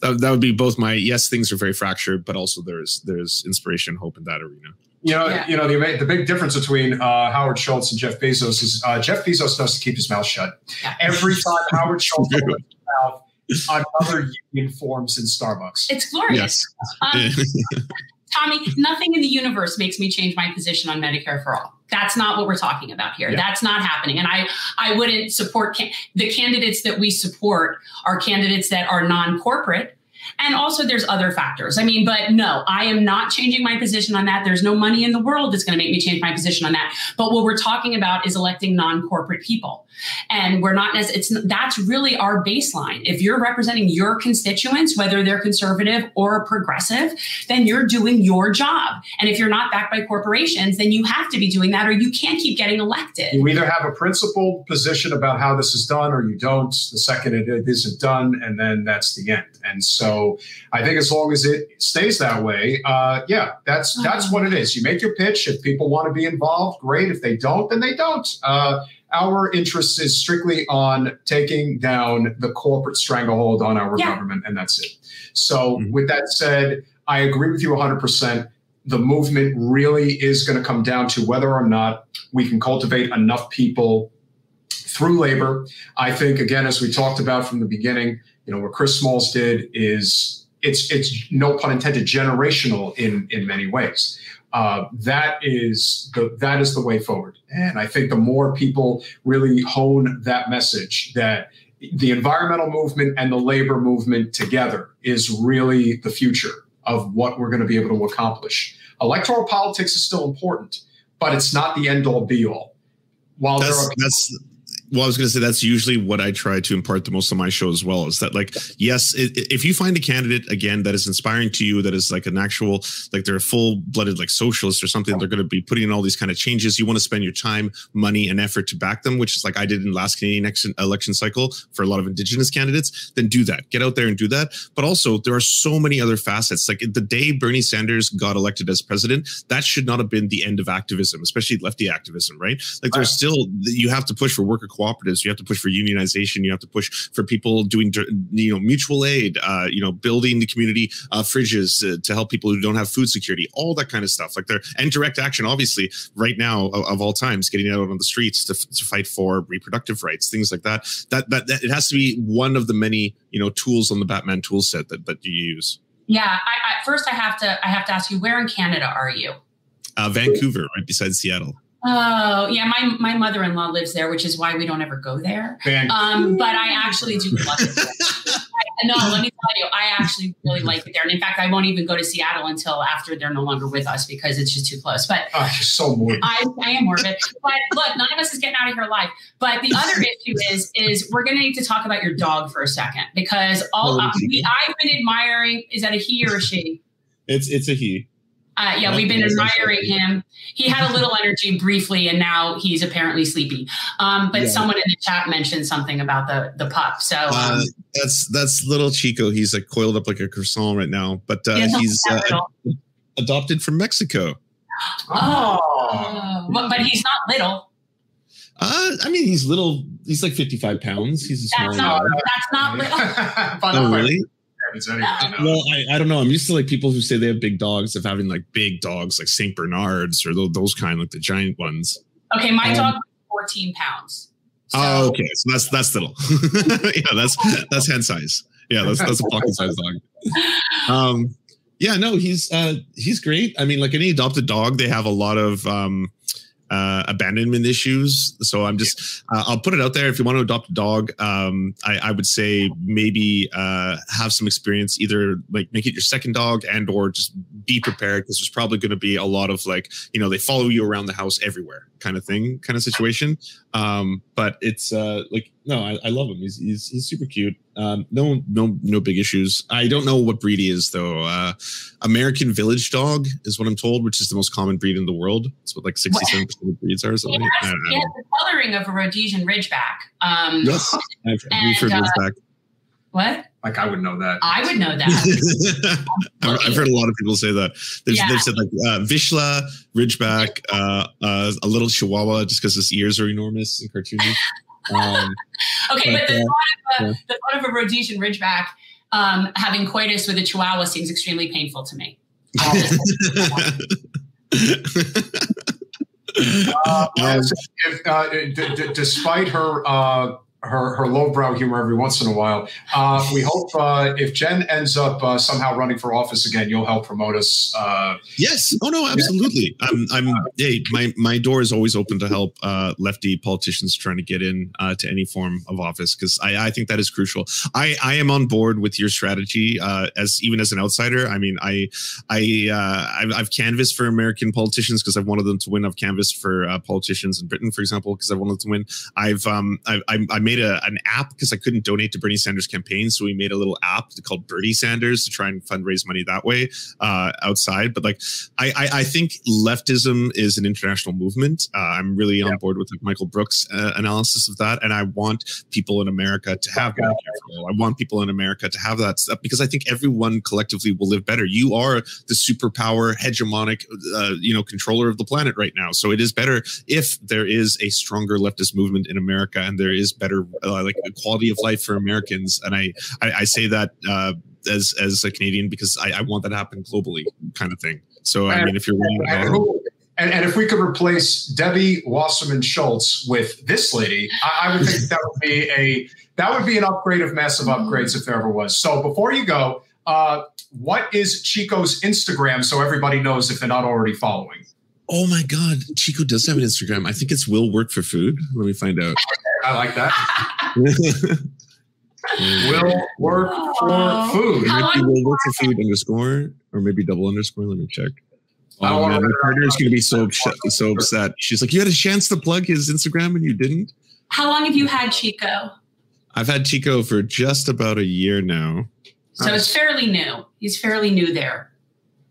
that, that would be both my yes things are very fractured but also there's there's inspiration hope in that arena you know, yeah. you know the the big difference between uh, Howard Schultz and Jeff Bezos is uh, Jeff Bezos knows to keep his mouth shut. Yeah. Every time Howard Schultz opens his mouth, another union forms in Starbucks. It's glorious. Yes. Um, Tommy, nothing in the universe makes me change my position on Medicare for all. That's not what we're talking about here. Yeah. That's not happening. And I, I wouldn't support can- the candidates that we support are candidates that are non-corporate and also, there's other factors. I mean, but no, I am not changing my position on that. There's no money in the world that's going to make me change my position on that. But what we're talking about is electing non corporate people. And we're not, it's that's really our baseline. If you're representing your constituents, whether they're conservative or progressive, then you're doing your job. And if you're not backed by corporations, then you have to be doing that or you can't keep getting elected. You either have a principled position about how this is done or you don't. The second it isn't done, and then that's the end. And so, I think as long as it stays that way, uh, yeah, that's that's uh-huh. what it is. You make your pitch. If people want to be involved, great. If they don't, then they don't. Uh, our interest is strictly on taking down the corporate stranglehold on our yeah. government, and that's it. So, mm-hmm. with that said, I agree with you 100%. The movement really is going to come down to whether or not we can cultivate enough people through labor. I think, again, as we talked about from the beginning, you know, what Chris Smalls did is it's it's no pun intended generational in in many ways. Uh, that is the that is the way forward, and I think the more people really hone that message that the environmental movement and the labor movement together is really the future of what we're going to be able to accomplish. Electoral politics is still important, but it's not the end all be all. While that's, that's well, I was going to say that's usually what I try to impart the most of my show as well. Is that like, yes, it, if you find a candidate again that is inspiring to you, that is like an actual, like they're a full blooded like socialist or something, they're going to be putting in all these kind of changes. You want to spend your time, money, and effort to back them, which is like I did in last Canadian election cycle for a lot of Indigenous candidates. Then do that. Get out there and do that. But also, there are so many other facets. Like the day Bernie Sanders got elected as president, that should not have been the end of activism, especially lefty activism, right? Like there's still you have to push for worker cooperatives. You have to push for unionization. You have to push for people doing, you know, mutual aid. Uh, you know, building the community uh, fridges uh, to help people who don't have food security. All that kind of stuff. Like there and direct action. Obviously, right now of, of all times, getting out on the streets to, to fight for reproductive rights, things like that. That that, that it has to be one of the many you know tools on the Batman tool set that that you use. Yeah. I, I, first, I have to I have to ask you, where in Canada are you? Uh, Vancouver, right beside Seattle. Oh yeah, my my mother in law lives there, which is why we don't ever go there. Um, but I actually do love it. I, no, let me tell you, I actually really like it there. And in fact, I won't even go to Seattle until after they're no longer with us because it's just too close. But oh, so morbid. I, I am morbid. But look, none of us is getting out of here alive. But the other issue is is we're going to need to talk about your dog for a second because all uh, we, I've been admiring. Is that a he or a she? It's it's a he. Uh, yeah, we've been admiring him. He had a little energy briefly, and now he's apparently sleepy. Um, but yeah. someone in the chat mentioned something about the the pup. So uh, um, uh, that's that's little Chico. He's like coiled up like a croissant right now, but uh, yeah, he's uh, adopted from Mexico. Oh, but, but he's not little. Uh, I mean, he's little. He's like fifty-five pounds. He's a small. That's not. That's not little. oh, really? Well, I, I don't know. I'm used to like people who say they have big dogs of having like big dogs like Saint Bernards or those, those kind, like the giant ones. Okay, my um, dog 14 pounds. So, oh, okay. So that's that's little. yeah, that's that's hand size. Yeah, that's that's a pocket size dog. Um, yeah, no, he's uh, he's great. I mean, like any adopted dog, they have a lot of um, uh, abandonment issues. So I'm just, uh, I'll put it out there. If you want to adopt a dog, um, I, I, would say maybe uh, have some experience, either like make it your second dog and or just be prepared because there's probably going to be a lot of like, you know, they follow you around the house everywhere kind of thing, kind of situation. Um, but it's uh, like, no, I, I love him. He's, he's, he's super cute. Um, no, no, no big issues. I don't know what breed he is though. Uh, American Village Dog is what I'm told, which is the most common breed in the world. It's what like 67 percent of breeds are. Or something. He has, he has the coloring of a Rhodesian Ridgeback. Um, yes, I've, and, uh, Ridgeback. What? Like I would know that. I would know that. I've heard a lot of people say that. They've, yeah. they've said like uh, Vizsla, Ridgeback, uh, uh, a little Chihuahua, just because his ears are enormous and cartoony. Um, okay, but, but the, thought of a, yeah. the thought of a Rhodesian Ridgeback um, having coitus with a Chihuahua seems extremely painful to me. uh, if, uh, d- d- despite her uh, her her lowbrow humor every once in a while. Uh, we hope uh, if Jen ends up uh, somehow running for office again, you'll help promote us. Uh, yes. Oh no, absolutely. I'm. I'm. Hey, my my door is always open to help uh, lefty politicians trying to get in uh, to any form of office because I, I think that is crucial. I I am on board with your strategy as even as an outsider. I mean, I I I've, I've, canvassed for American politicians because I've wanted them to win. I've canvassed for politicians in Britain, for example, because I wanted to win. I've um I I, I made a, an app because I couldn't donate to Bernie Sanders' campaign. So we made a little app called Bernie Sanders to try and fundraise money that way uh, outside. But like, I, I, I, think leftism is an international movement. Uh, I'm really on board with like Michael Brooks' uh, analysis of that. And I want people in America to have. I want people in America to have that stuff because I think everyone collectively will live better. You are the superpower, hegemonic, uh, you know, controller of the planet right now. So it is better if there is a stronger leftist movement in America and there is better uh, like quality of life for Americans. And I, I, I say that uh, as as a Canadian because I, I, want that to happen globally, kind of thing. So I mean, if you're willing to and, and, if we could replace Debbie Wasserman Schultz with this lady, I, I would think that would be a that would be an upgrade of massive upgrades if there ever was. So before you go, uh, what is Chico's Instagram so everybody knows if they're not already following? Oh my God, Chico does have an Instagram. I think it's Will Work for Food. Let me find out. I like that. will work for food. Maybe will work for food underscore or maybe double underscore. Let me check. Oh um, man, my partner is going to be so upset, so upset. She's like, "You had a chance to plug his Instagram and you didn't." How long have you had Chico? I've had Chico for just about a year now. So it's fairly new. He's fairly new there.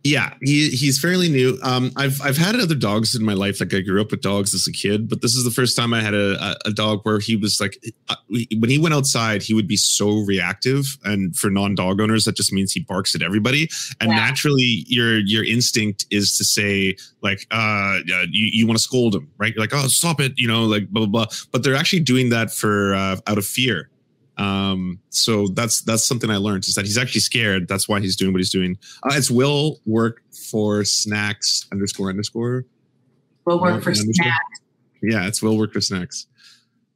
Yeah, he he's fairly new. Um, I've I've had other dogs in my life. Like I grew up with dogs as a kid, but this is the first time I had a, a dog where he was like, uh, when he went outside, he would be so reactive. And for non-dog owners, that just means he barks at everybody. And yeah. naturally, your your instinct is to say like, uh, you you want to scold him, right? You're like, oh, stop it, you know, like blah blah blah. But they're actually doing that for uh, out of fear um, so that's that's something I learned is that he's actually scared. That's why he's doing what he's doing. Uh, it's will work for snacks underscore underscore. Will work for snacks. Yeah, it's will work for snacks.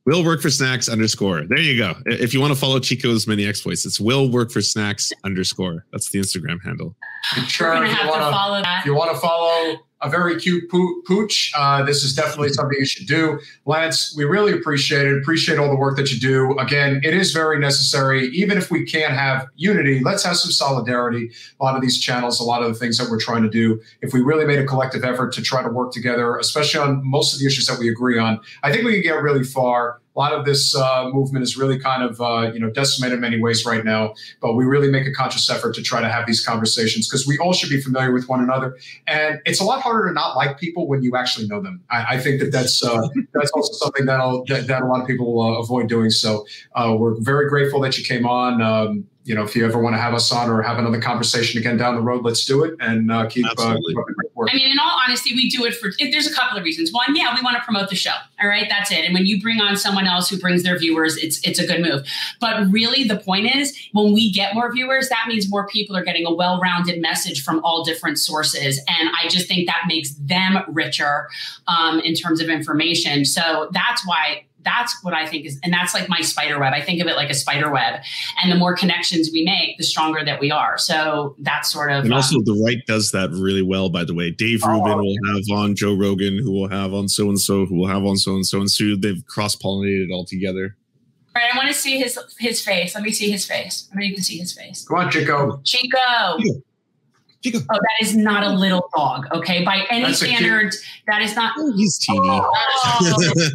Will work for snacks underscore. There you go. If you want to follow Chico's many exploits, it's will work for snacks underscore. That's the Instagram handle. Sure, We're gonna have to follow that. If you want to follow a very cute pooch. Uh, this is definitely something you should do. Lance, we really appreciate it. Appreciate all the work that you do. Again, it is very necessary. Even if we can't have unity, let's have some solidarity. A lot of these channels, a lot of the things that we're trying to do, if we really made a collective effort to try to work together, especially on most of the issues that we agree on, I think we could get really far a lot of this uh, movement is really kind of uh, you know decimated in many ways right now. But we really make a conscious effort to try to have these conversations because we all should be familiar with one another. And it's a lot harder to not like people when you actually know them. I, I think that that's uh, that's also something that'll, that, that a lot of people uh, avoid doing. So uh, we're very grateful that you came on. Um, you know, if you ever want to have us on or have another conversation again down the road, let's do it and uh, keep. Uh, I mean, in all honesty, we do it for. There's a couple of reasons. One, yeah, we want to promote the show. All right, that's it. And when you bring on someone else who brings their viewers, it's it's a good move. But really, the point is, when we get more viewers, that means more people are getting a well-rounded message from all different sources, and I just think that makes them richer um, in terms of information. So that's why that's what I think is, and that's like my spider web. I think of it like a spider web. And the more connections we make, the stronger that we are. So that's sort of. And also, um, the right does that really well, by the way. Dave oh, Rubin will have on Joe Rogan, who will have on so and so, who will have on so and so. And so they've cross pollinated all together. All right, I want to see his his face. Let me see his face. I need to see his face. Come on, Chico. Chico. Chico. Oh, that is not a little dog. Okay, by any standards, that is not. Oh, he's teeny. Oh, oh, oh.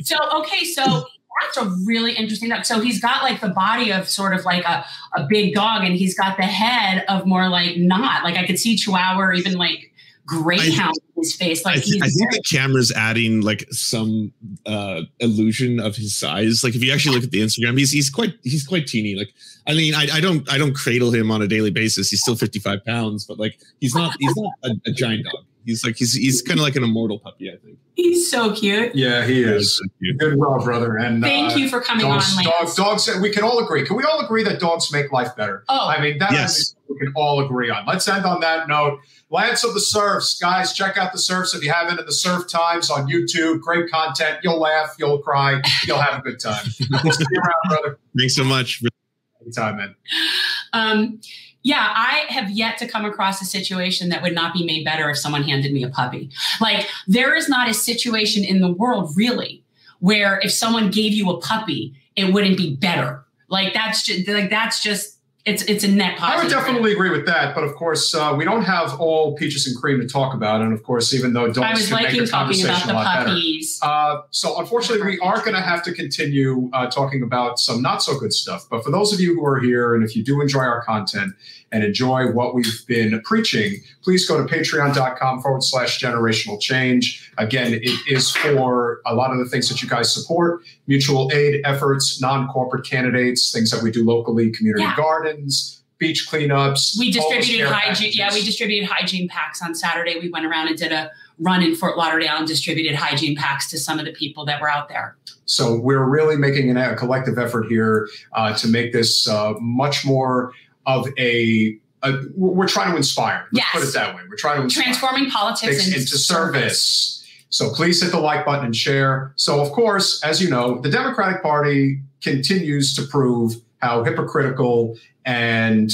so okay, so that's a really interesting dog. So he's got like the body of sort of like a, a big dog, and he's got the head of more like not like I could see Chihuahua or even like greyhound in his face. Like I, th- I think the camera's adding like some uh illusion of his size. Like if you actually look at the Instagram, he's he's quite he's quite teeny. Like I mean, I, I don't I don't cradle him on a daily basis. He's still 55 pounds, but like he's not he's not a, a giant dog. He's like he's he's kind of like an immortal puppy, I think. He's so cute. Yeah, he is. So Good well, brother. And thank uh, you for coming dogs, on. Dogs, dogs. We can all agree. Can we all agree that dogs make life better? Oh, I mean that yes. we can all agree on. Let's end on that note. Lance of the Serfs, guys, check out the Serfs if you haven't in the Serf Times on YouTube. Great content. You'll laugh, you'll cry, you'll have a good time. See you around, brother. Thanks so much. Anytime, man. Um, yeah, I have yet to come across a situation that would not be made better if someone handed me a puppy. Like, there is not a situation in the world really where if someone gave you a puppy, it wouldn't be better. Like that's just like that's just it's it's a net positive. I would definitely agree with that, but of course, uh, we don't have all peaches and cream to talk about, and of course, even though dogs I was liking make the talking about the puppies. Uh, so unfortunately, we are going to have to continue uh, talking about some not so good stuff. But for those of you who are here, and if you do enjoy our content and enjoy what we've been preaching, please go to patreon.com forward slash generational change. Again, it is for a lot of the things that you guys support mutual aid efforts, non corporate candidates, things that we do locally, community yeah. gardens, beach cleanups. We distributed hygiene. Yeah, we distributed hygiene packs on Saturday. We went around and did a run in Fort Lauderdale and distributed hygiene packs to some of the people that were out there. So we're really making an, a collective effort here uh, to make this uh, much more of a we're trying to inspire. Let's yes. put it that way. We're trying to inspire. transforming politics into, into service. So please hit the like button and share. So, of course, as you know, the Democratic Party continues to prove how hypocritical and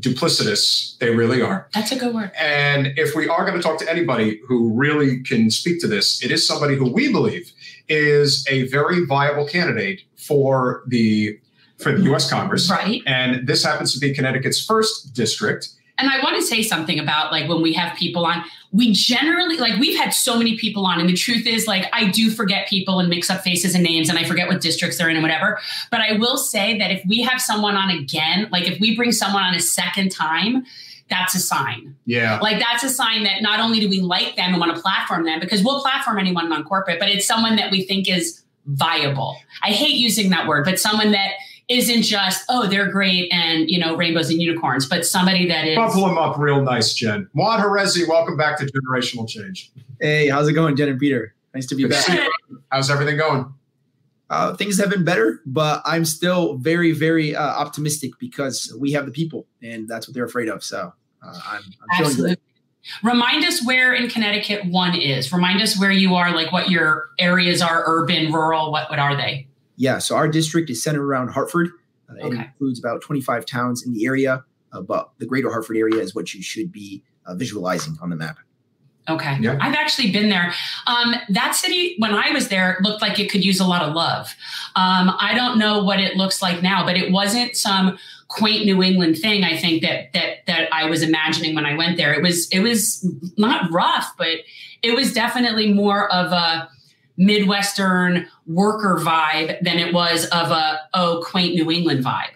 duplicitous they really are. That's a good word. And if we are going to talk to anybody who really can speak to this, it is somebody who we believe is a very viable candidate for the for the U.S. Congress. Right. And this happens to be Connecticut's first district. And I want to say something about like when we have people on, we generally like we've had so many people on, and the truth is like I do forget people and mix up faces and names, and I forget what districts they're in and whatever. But I will say that if we have someone on again, like if we bring someone on a second time, that's a sign. Yeah. Like that's a sign that not only do we like them and want to platform them, because we'll platform anyone non corporate, but it's someone that we think is viable. I hate using that word, but someone that isn't just oh they're great and you know rainbows and unicorns, but somebody that is buckle them up real nice, Jen. Juan Hrezi, welcome back to Generational Change. Hey, how's it going, Jen and Peter? Nice to be back. How's everything going? Uh, things have been better, but I'm still very, very uh, optimistic because we have the people, and that's what they're afraid of. So uh, I'm, I'm feeling good. Remind us where in Connecticut one is. Remind us where you are, like what your areas are, urban, rural. What what are they? Yeah, so our district is centered around Hartford. Uh, okay. It includes about 25 towns in the area, uh, but the greater Hartford area is what you should be uh, visualizing on the map. Okay. Yeah. I've actually been there. Um, that city, when I was there, looked like it could use a lot of love. Um, I don't know what it looks like now, but it wasn't some quaint New England thing. I think that that that I was imagining when I went there. It was it was not rough, but it was definitely more of a Midwestern worker vibe than it was of a, oh, quaint New England vibe.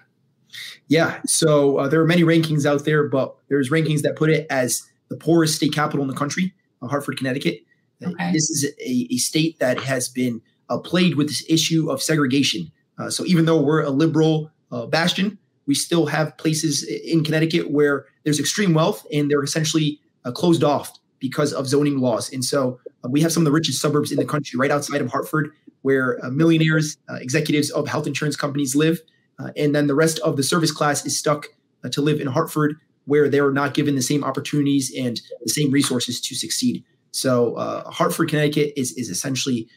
Yeah. So uh, there are many rankings out there, but there's rankings that put it as the poorest state capital in the country, uh, Hartford, Connecticut. Okay. This is a, a, state that has been uh, plagued with this issue of segregation. Uh, so even though we're a liberal uh, bastion, we still have places in Connecticut where there's extreme wealth and they're essentially uh, closed off because of zoning laws. And so uh, we have some of the richest suburbs in the country right outside of Hartford, where uh, millionaires, uh, executives of health insurance companies live. Uh, and then the rest of the service class is stuck uh, to live in Hartford, where they're not given the same opportunities and the same resources to succeed. So uh, Hartford, Connecticut is, is essentially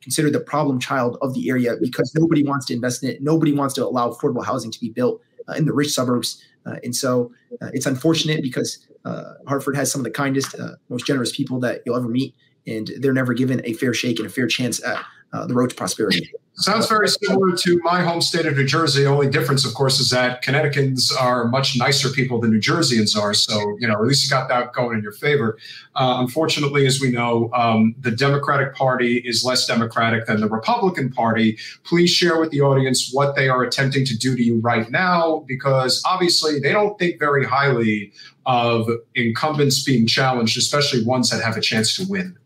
considered the problem child of the area because nobody wants to invest in it. Nobody wants to allow affordable housing to be built in the rich suburbs. Uh, and so uh, it's unfortunate because uh, Hartford has some of the kindest, most generous people that you'll ever meet. And they're never given a fair shake and a fair chance at the road to prosperity. Sounds very similar to my home state of New Jersey. Only difference, of course, is that Connecticutans are much nicer people than New Jerseyans are. So, you know, at least you got that going in your favor. Uh, unfortunately, as we know, um, the Democratic Party is less democratic than the Republican Party. Please share with the audience what they are attempting to do to you right now, because obviously they don't think very highly of incumbents being challenged, especially ones that have a chance to win.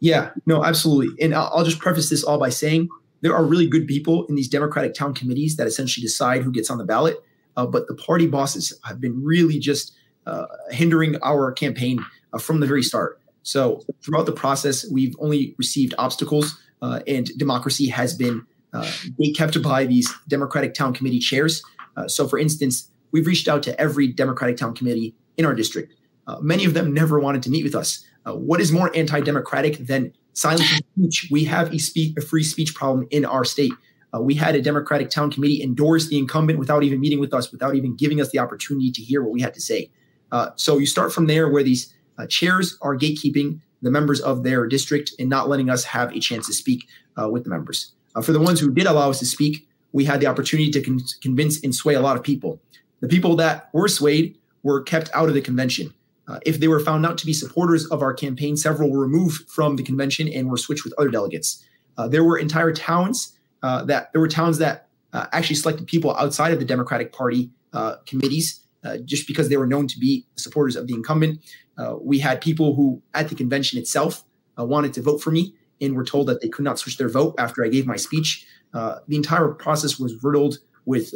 Yeah, no, absolutely. And I'll, I'll just preface this all by saying there are really good people in these Democratic town committees that essentially decide who gets on the ballot. Uh, but the party bosses have been really just uh, hindering our campaign uh, from the very start. So throughout the process, we've only received obstacles, uh, and democracy has been uh, kept by these Democratic town committee chairs. Uh, so, for instance, we've reached out to every Democratic town committee in our district. many of them never wanted to meet with us. what is more anti-democratic than silence speech. We have a, speech, a free speech problem in our state. Uh, we had a Democratic town committee endorse the incumbent without even meeting with us, without even giving us the opportunity to hear what we had to say. Uh, so you start from there where these uh, chairs are gatekeeping the members of their district and not letting us have a chance to speak uh, with the members. Uh, for the ones who did allow us to speak, we had the opportunity to con- convince and sway a lot of people. The people that were swayed were kept out of the convention. Uh, if they were found out to be supporters of our campaign, several were removed from the convention and were switched with other delegates. Uh, there were entire towns uh, that there were towns that uh, actually selected people outside of the Democratic Party uh, committees just because they were known to be supporters of the incumbent. we had people who, at the convention itself, wanted to vote for me and were told that they could not switch their vote after I gave my speech. the entire process was riddled with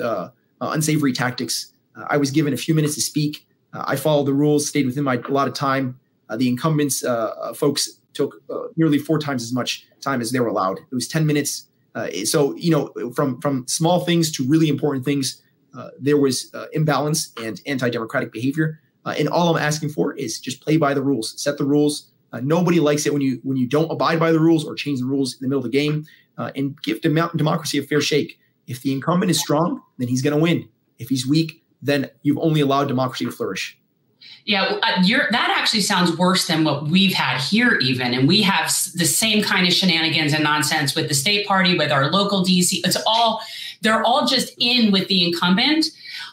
unsavory tactics. I was given a few minutes to speak. Uh, I followed the rules, stayed within my a lot of time. Uh, the incumbents uh, uh folks took uh, nearly four times as much time as they were allowed. It was 10 minutes. Uh, so, you know, from, from small things to really important things, there was imbalance and anti-democratic behavior. and all I'm asking for is just play by the rules, set the rules. nobody likes it when you when you don't abide by the rules or change the rules in the middle of the game. and give dem- democracy a fair shake. If the incumbent is strong, then he's going to win. If he's weak, then you've only allowed democracy to flourish. Yeah, uh, that actually sounds worse than what we've had here, even. And we have the same kind of shenanigans and nonsense with the state party, with our local DC. It's all, they're all just in with the incumbent.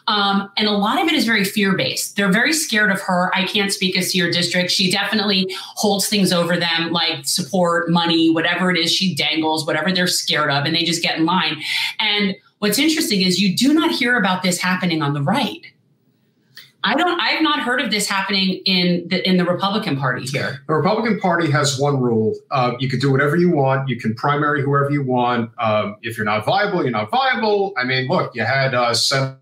Um, and a lot of it is very fear based. They're very scared of her. I can't speak as to your district. She definitely holds things over them, like support, money, whatever it is she dangles, whatever they're scared of, and they just get in line. And What's interesting is you do not hear about this happening on the right. I don't. I've not heard of this happening in the in the Republican Party here. The Republican Party has one rule: uh, you can do whatever you want. You can primary whoever you want. Um, if you're not viable, you're not viable. I mean, look, you had uh, Senator,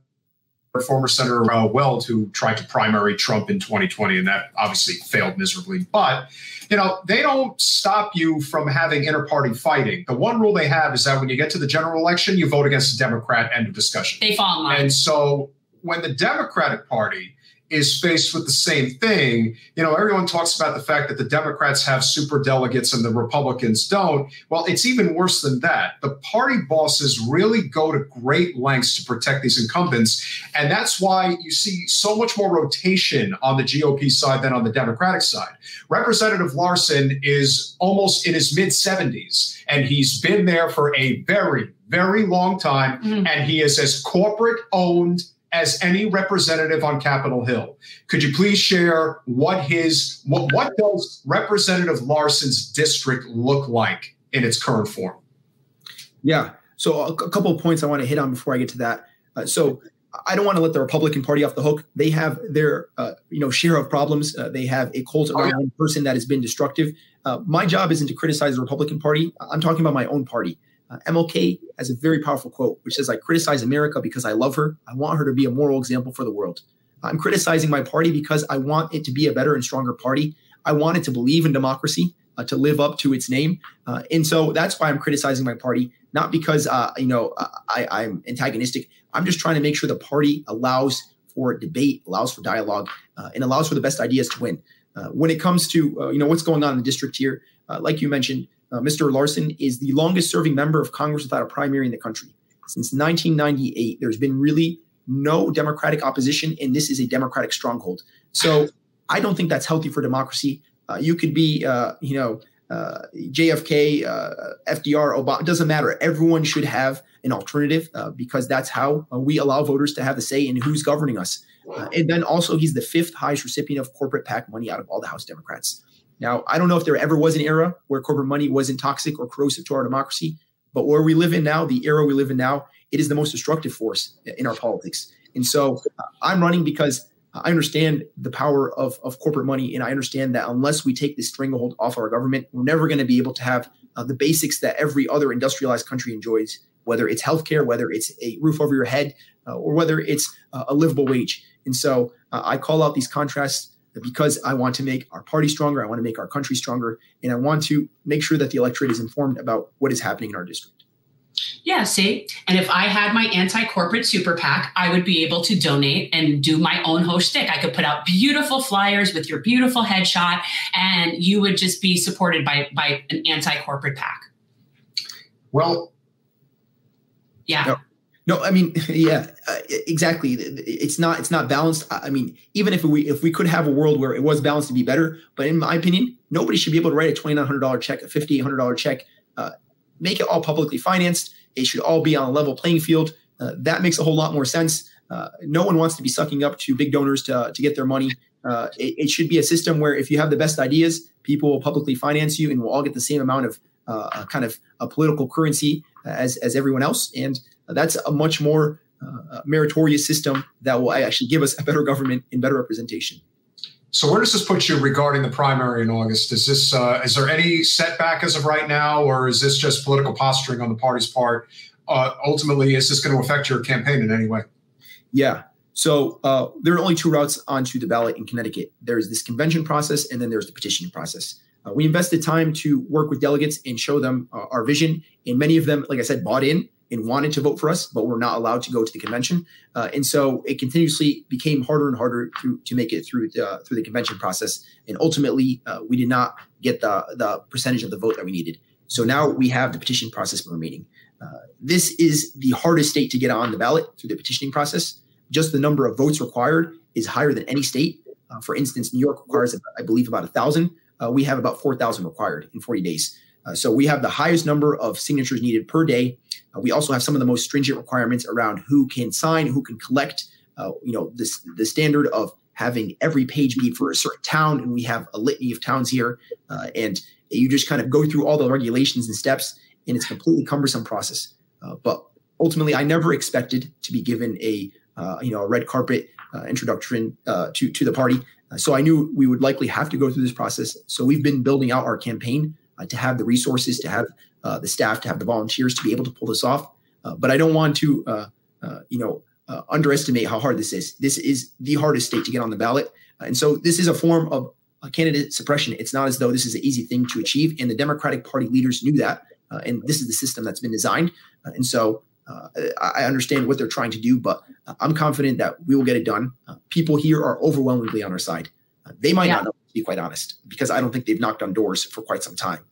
former Senator uh, Weld who tried to primary Trump in 2020, and that obviously failed miserably. But you know, they don't stop you from having inter-party fighting. The one rule they have is that when you get to the general election, you vote against the Democrat. End of discussion. They fall in line. And so when the Democratic Party is faced with the same thing. You know, everyone talks about the fact that the Democrats have super delegates and the Republicans don't. Well, it's even worse than that. The party bosses really go to great lengths to protect these incumbents. And that's why you see so much more rotation on the GOP side than on the Democratic side. Representative Larson is almost in his mid 70s, and he's been there for a very, very long time. Mm. And he is as corporate owned as any representative on Capitol Hill. Could you please share what his what what does Representative Larson's district look like in its current form? Yeah. So a, couple of points I want to hit on before I get to that. Uh, so I don't want to let the Republican Party off the hook. They have their uh, you know share of problems. Uh, they have a cult around oh, yeah. person that has been destructive. Uh, my job isn't to criticize the Republican Party. I'm talking about my own party. Uh, MLK has a very powerful quote, which says, I criticize America because I love her. I want her to be a moral example for the world. I'm criticizing my party because I want it to be a better and stronger party. I want it to believe in democracy, uh, to live up to its name. Uh, and so that's why I'm criticizing my party, not because, uh, you know, I, I'm antagonistic. I'm just trying to make sure the party allows for debate, allows for dialogue, uh, and allows for the best ideas to win. Uh, when it comes to, you know, what's going on in the district here, like you mentioned, uh, Mr. Larson is the longest serving member of Congress without a primary in the country. Since 1998, there's been really no Democratic opposition, and this is a Democratic stronghold. So I don't think that's healthy for democracy. Uh, you could be, uh, you know, uh, JFK, uh, FDR, Obama, it doesn't matter. Everyone should have an alternative uh, because that's how we allow voters to have a say in who's governing us. and then also, he's the fifth highest recipient of corporate PAC money out of all the House Democrats. Now, I don't know if there ever was an era where corporate money wasn't toxic or corrosive to our democracy, but where we live in now, the era we live in now, it is the most destructive force in our politics. And so uh, I'm running because I understand the power of, of corporate money, and I understand that unless we take this stranglehold off our government, we're never going to be able to have uh, the basics that every other industrialized country enjoys, whether it's healthcare, whether it's a roof over your head, uh, or whether it's uh, a livable wage. And so uh, I call out these contrasts because I want to make our party stronger, I want to make our country stronger, and I want to make sure that the electorate is informed about what is happening in our district. Yeah, see? And if I had my anti corporate super PAC, I would be able to donate and do my own host stick. I could put out beautiful flyers with your beautiful headshot, and you would just be supported by, by an anti corporate PAC. Well, yeah. No, no, I mean, yeah, uh, exactly. It's not it's not balanced. I mean, even if we if we could have a world where it was balanced to be better, but in my opinion, nobody should be able to write a twenty nine hundred dollar check, a fifty eight hundred dollar check, uh, make it all publicly financed. It should all be on a level playing field. Uh, that makes a whole lot more sense. Uh, no one wants to be sucking up to big donors to, to get their money. Uh, it, it, should be a system where if you have the best ideas, people will publicly finance you and we'll all get the same amount of kind of a political currency as, as everyone else. And that's a much more uh, meritorious system that will actually give us a better government and better representation. So where does this put you regarding the primary in August? Is this uh, is there any setback as of right now, or is this just political posturing on the party's part? Uh, ultimately, is this going to affect your campaign in any way? Yeah. So uh, there are only two routes onto the ballot in Connecticut. There's this convention process, and then there's the petitioning process. Uh, we invested time to work with delegates and show them uh, our vision, and many of them, like I said, bought in and wanted to vote for us, but were not allowed to go to the convention. Uh, and so it continuously became harder and harder to, to make it through the, through the convention process. And ultimately, uh, we did not get the, the percentage of the vote that we needed. So now we have the petition process remaining. Uh, this is the hardest state to get on the ballot through the petitioning process. Just the number of votes required is higher than any state. Uh, for instance, New York requires, I believe, about a thousand. Uh, we have about 4,000 required in 40 days. Uh, so we have the highest number of signatures needed per day uh, we also have some of the most stringent requirements around who can sign, who can collect. Uh, you know, this the standard of having every page be for a certain town, and we have a litany of towns here, uh, and you just kind of go through all the regulations and steps, and it's a completely cumbersome process. Uh, but ultimately, I never expected to be given a you know a red carpet introduction to to the party. So I knew we would likely have to go through this process. So we've been building out our campaign to have the resources, to have uh, the staff, to have the volunteers to be able to pull this off. Uh, but I don't want to, uh, uh you know, uh, underestimate how hard this is. This is the hardest state to get on the ballot, uh, and so this is a form of candidate suppression. It's not as though this is an easy thing to achieve, and the Democratic Party leaders knew that, and this is the system that's been designed. and so I understand what they're trying to do, but I'm confident that we will get it done. people here are overwhelmingly on our side. they might yeah. not know, to be quite honest, because I don't think they've knocked on doors for quite some time.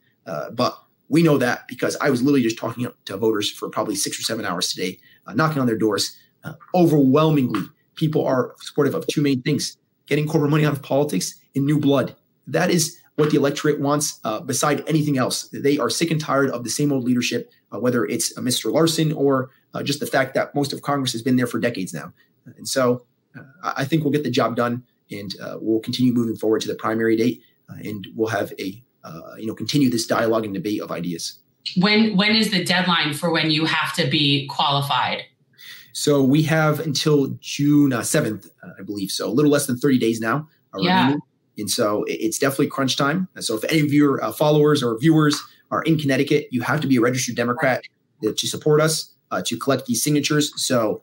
but we know that because I was literally just talking to voters for probably six or seven hours today, uh, knocking on their doors. Uh, overwhelmingly, people are supportive of two main things getting corporate money out of politics and new blood. That is what the electorate wants, uh, beside anything else. They are sick and tired of the same old leadership, uh, whether it's uh, Mr. Larson or uh, just the fact that most of Congress has been there for decades now. And so I think we'll get the job done and we'll continue moving forward to the primary date and we'll have a uh, you know continue this dialogue and debate of ideas. When when is the deadline for when you have to be qualified? So we have until June uh, seventh, uh, I believe. So a little less than thirty days now. yeah. Remaining. And so it's definitely crunch time. And so if any of your uh, followers or viewers are in Connecticut, you have to be a registered Democrat to support us uh, to collect these signatures. So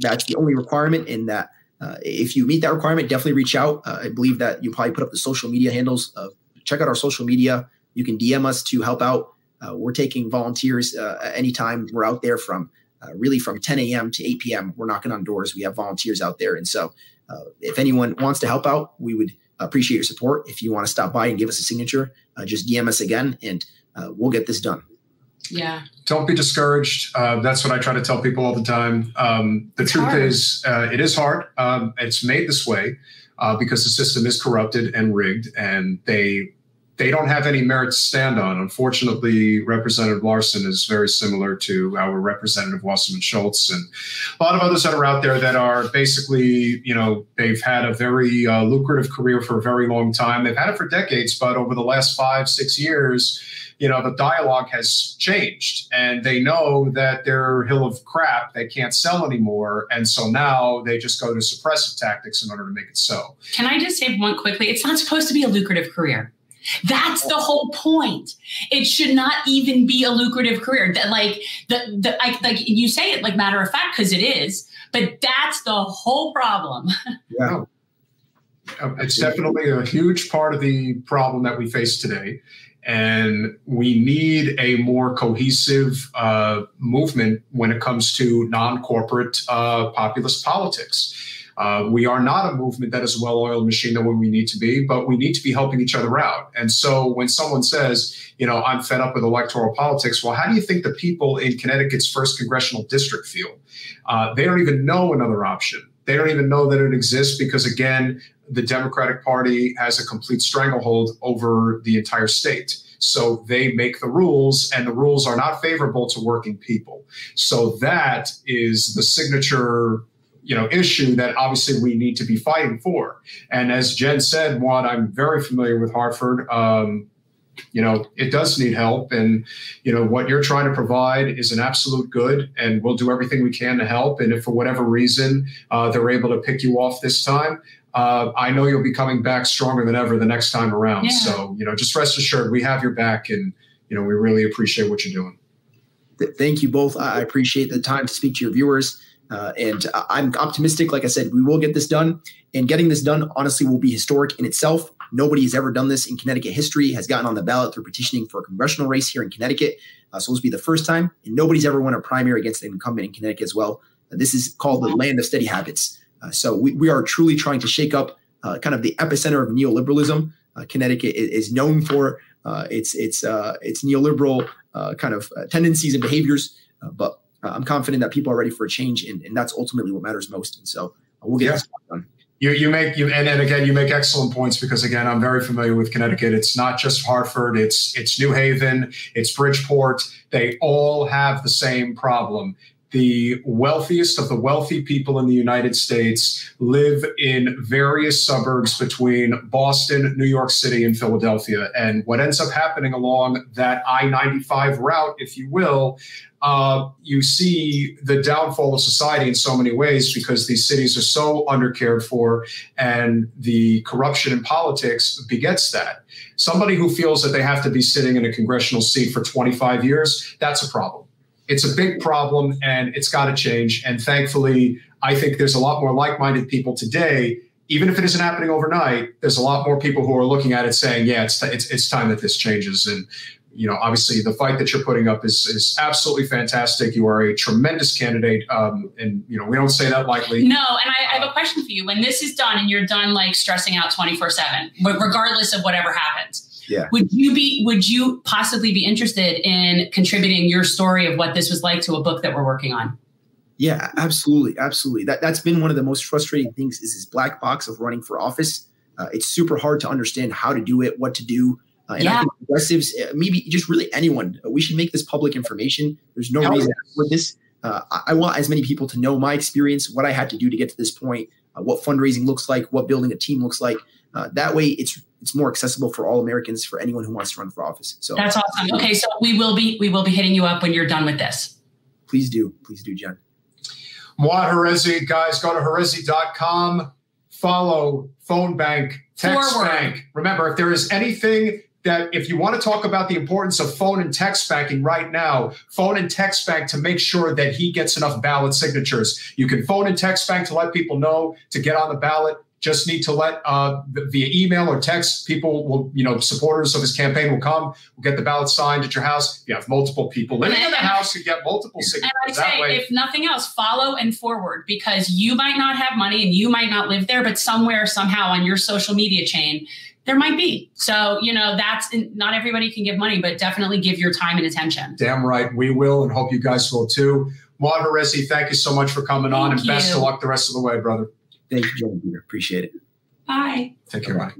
that's the only requirement in that. Uh, if you meet that requirement, definitely reach out. Uh, I believe that you probably put up the social media handles of check out our social media. You can DM us to help out. Uh, we're taking volunteers uh, anytime. We're out there from uh, really from 10 a.m. to 8 p.m. We're knocking on doors. We have volunteers out there, and so uh, if anyone wants to help out, we would appreciate your support. If you want to stop by and give us a signature, uh, just DM us again, and uh, we'll get this done. Yeah. Don't be discouraged. Uh, that's what I try to tell people all the time. Um, the it's truth hard. is, uh, it is hard. Um, it's made this way uh, because the system is corrupted and rigged, and they they don't have any merit to stand on. Unfortunately, Representative Larson is very similar to our Representative Wasserman Schultz and a lot of others that are out there that are basically, you know, they've had a very uh, lucrative career for a very long time. They've had it for decades, but over the last five, six years, you know, the dialogue has changed and they know that they're hill of crap they can't sell anymore. And so now they just go to suppressive tactics in order to make it so. Can I just say one quickly? It's not supposed to be a lucrative career. That's the whole point. It should not even be a lucrative career. That like the the I, like you say it like matter of fact because it is, but that's the whole problem. Yeah. It's definitely a huge part of the problem that we face today. And we need a more cohesive uh, movement when it comes to non corporate uh, populist politics. Uh, we are not a movement that is a well-oiled machine than what we need to be, but we need to be helping each other out. And so when someone says, you know, I'm fed up with electoral politics, well, how do you think the people in Connecticut's first congressional district feel? Uh, they don't even know another option. They don't even know that it exists because, again, the Democratic Party has a complete stranglehold over the entire state. So they make the rules, and the rules are not favorable to working people. So that is the signature you know issue that obviously we need to be fighting for. And as Jen said, one, I'm very familiar with Hartford. Um, you know, it does need help, and you know what you're trying to provide is an absolute good, and we'll do everything we can to help. And if for whatever reason uh, they're able to pick you off this time, uh, I know you'll be coming back stronger than ever the next time around. Yeah. So you know, just rest assured, we have your back, and you know, we really appreciate what you're doing. Thank you both. I appreciate the time to speak to your viewers. Uh, and I'm optimistic. Like I said, we will get this done. And getting this done, honestly, will be historic in itself. Nobody has ever done this in Connecticut history, has gotten on the ballot through petitioning for a congressional race here in Connecticut. Uh, so this will be the first time. And nobody's ever won a primary against an incumbent in Connecticut as well. Uh, this is called the land of steady habits. Uh, so we, we are truly trying to shake up uh, kind of the epicenter of neoliberalism. Uh, Connecticut is, is, known for its, its, its neoliberal kind of tendencies and behaviors. but I'm confident that people are ready for a change, and, and that's ultimately what matters most. And so uh, we'll get yeah. this done. You, you make you and, and again you make excellent points because again I'm very familiar with Connecticut. It's not just Hartford. It's it's New Haven. It's Bridgeport. They all have the same problem the wealthiest of the wealthy people in the United States live in various suburbs between Boston, New York City, and Philadelphia. And what ends up happening along that I 95 route, if you will, uh, you see the downfall of society in so many ways because these cities are so undercared for, and the corruption in politics begets that. Somebody who feels that they have to be sitting in a congressional seat for 25 years, that's a problem. It's a big problem and it's got to change. And thankfully, I think there's a lot more like minded people today. Even if it isn't happening overnight, there's a lot more people who are looking at it saying, yeah, it's, t- it's, it's time that this changes. And you know, obviously the fight that you're putting up is is absolutely fantastic. You are a tremendous candidate, um, and you know we don't say that lightly. No, and I, I, have a question for you. When this is done and you're done, like stressing out 24 seven, regardless of whatever happens, yeah. Would you be would you possibly be interested in contributing your story of what this was like to a book that we're working on? Yeah, absolutely, absolutely. That that's been one of the most frustrating things is this black box of running for office. Uh, it's super hard to understand how to do it, what to do. Uh, and yeah. I think progressives, uh, maybe just really anyone, uh, we should make this public information. There's no reason for this. Uh, I, I, want as many people to know my experience, what I had to do to get to this point, uh, what fundraising looks like, what building a team looks like. Uh, that way, it's it's more accessible for all Americans for anyone who wants to run for office. So that's awesome. Okay, so we will be we will be hitting you up when you're done with this. Please do, please do, Jen. Muad Hrezi, guys, go to hrezi.com, follow Phone Bank, Text Forward. Bank. Remember, if there is anything that if you want to talk about the importance of phone and text banking right now, phone and text bank to make sure that he gets enough ballot signatures. You can phone and text bank to let people know to get on the ballot just need to let uh, via email or text people will you know supporters of his campaign will come will get the ballot signed at your house you have multiple people living in the house you get multiple signatures and i say way. if nothing else follow and forward because you might not have money and you might not live there but somewhere somehow on your social media chain there might be. So, you know, that's not everybody can give money, but definitely give your time and attention. Damn right. We will, and hope you guys will too. Muad Hrezi, thank you so much for coming thank on and you. best of luck the rest of the way, brother. Thank you, Joe. Appreciate it. Bye. Take care. Bye.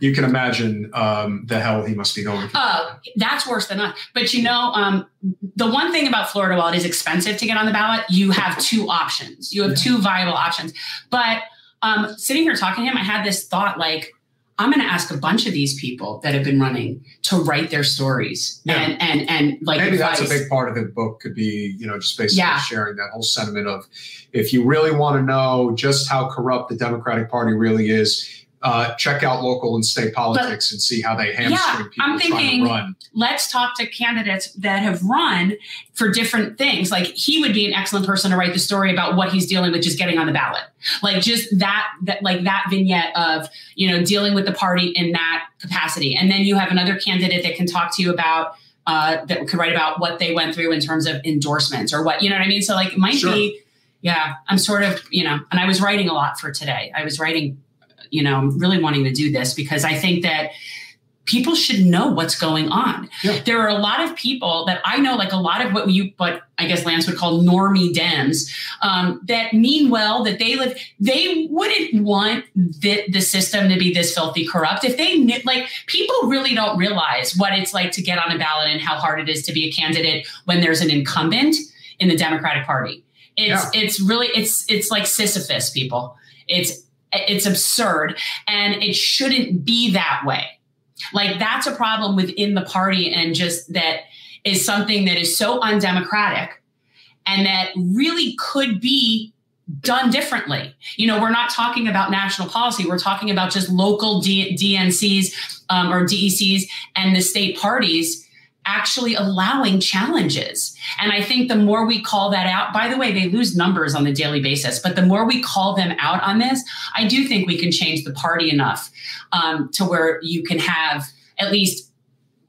You can imagine um, the hell he must be going through. Oh, that's worse than us. But you know, um, the one thing about Florida, while it is expensive to get on the ballot, you have two options. You have yeah. two viable options. But um, sitting here talking to him, I had this thought like, I'm going to ask a bunch of these people that have been running to write their stories yeah. and and and like maybe advice. that's a big part of the book could be you know just basically yeah. sharing that whole sentiment of if you really want to know just how corrupt the Democratic Party really is uh, check out local and state politics but, and see how they hamstring yeah, people I'm thinking, run. Let's talk to candidates that have run for different things. Like he would be an excellent person to write the story about what he's dealing with just getting on the ballot. Like just that that like that vignette of, you know, dealing with the party in that capacity. And then you have another candidate that can talk to you about uh, that could write about what they went through in terms of endorsements or what, you know what I mean? So like it might sure. be yeah, I'm sort of, you know, and I was writing a lot for today. I was writing you know, I'm really wanting to do this because I think that people should know what's going on. Yeah. There are a lot of people that I know, like a lot of what you, what I guess Lance would call normie Dems, um, that mean well, that they live, they wouldn't want the, the system to be this filthy corrupt. If they knew, like, people really don't realize what it's like to get on a ballot and how hard it is to be a candidate when there's an incumbent in the Democratic Party. It's, yeah. it's really, it's, it's like Sisyphus, people. It's it's absurd and it shouldn't be that way. Like that's a problem within the party and just that is something that is so undemocratic and that really could be done differently. You know, we're not talking about national policy. We're talking about just local D- DNCs um, or DECs and the state parties actually allowing challenges. And I think the more we call that out, by the way, they lose numbers on the daily basis, but the more we call them out on this, I do think we can change the party enough um, to where you can have at least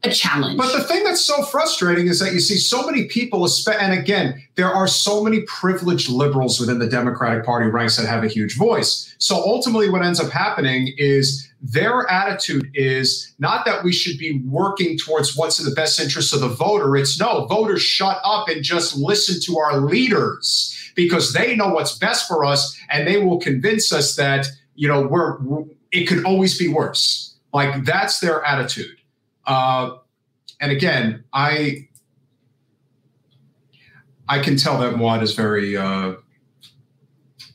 a challenge. But the thing that's so frustrating is that you see so many people, and again, there are so many privileged liberals within the Democratic Party ranks that have a huge voice. So ultimately, what ends up happening is their attitude is not that we should be working towards what's in the best interest of the voter. It's no, voters shut up and just listen to our leaders because they know what's best for us and they will convince us that, you know, we're, it could always be worse. Like that's their attitude. Uh, and again, I I can tell that Muad is very uh,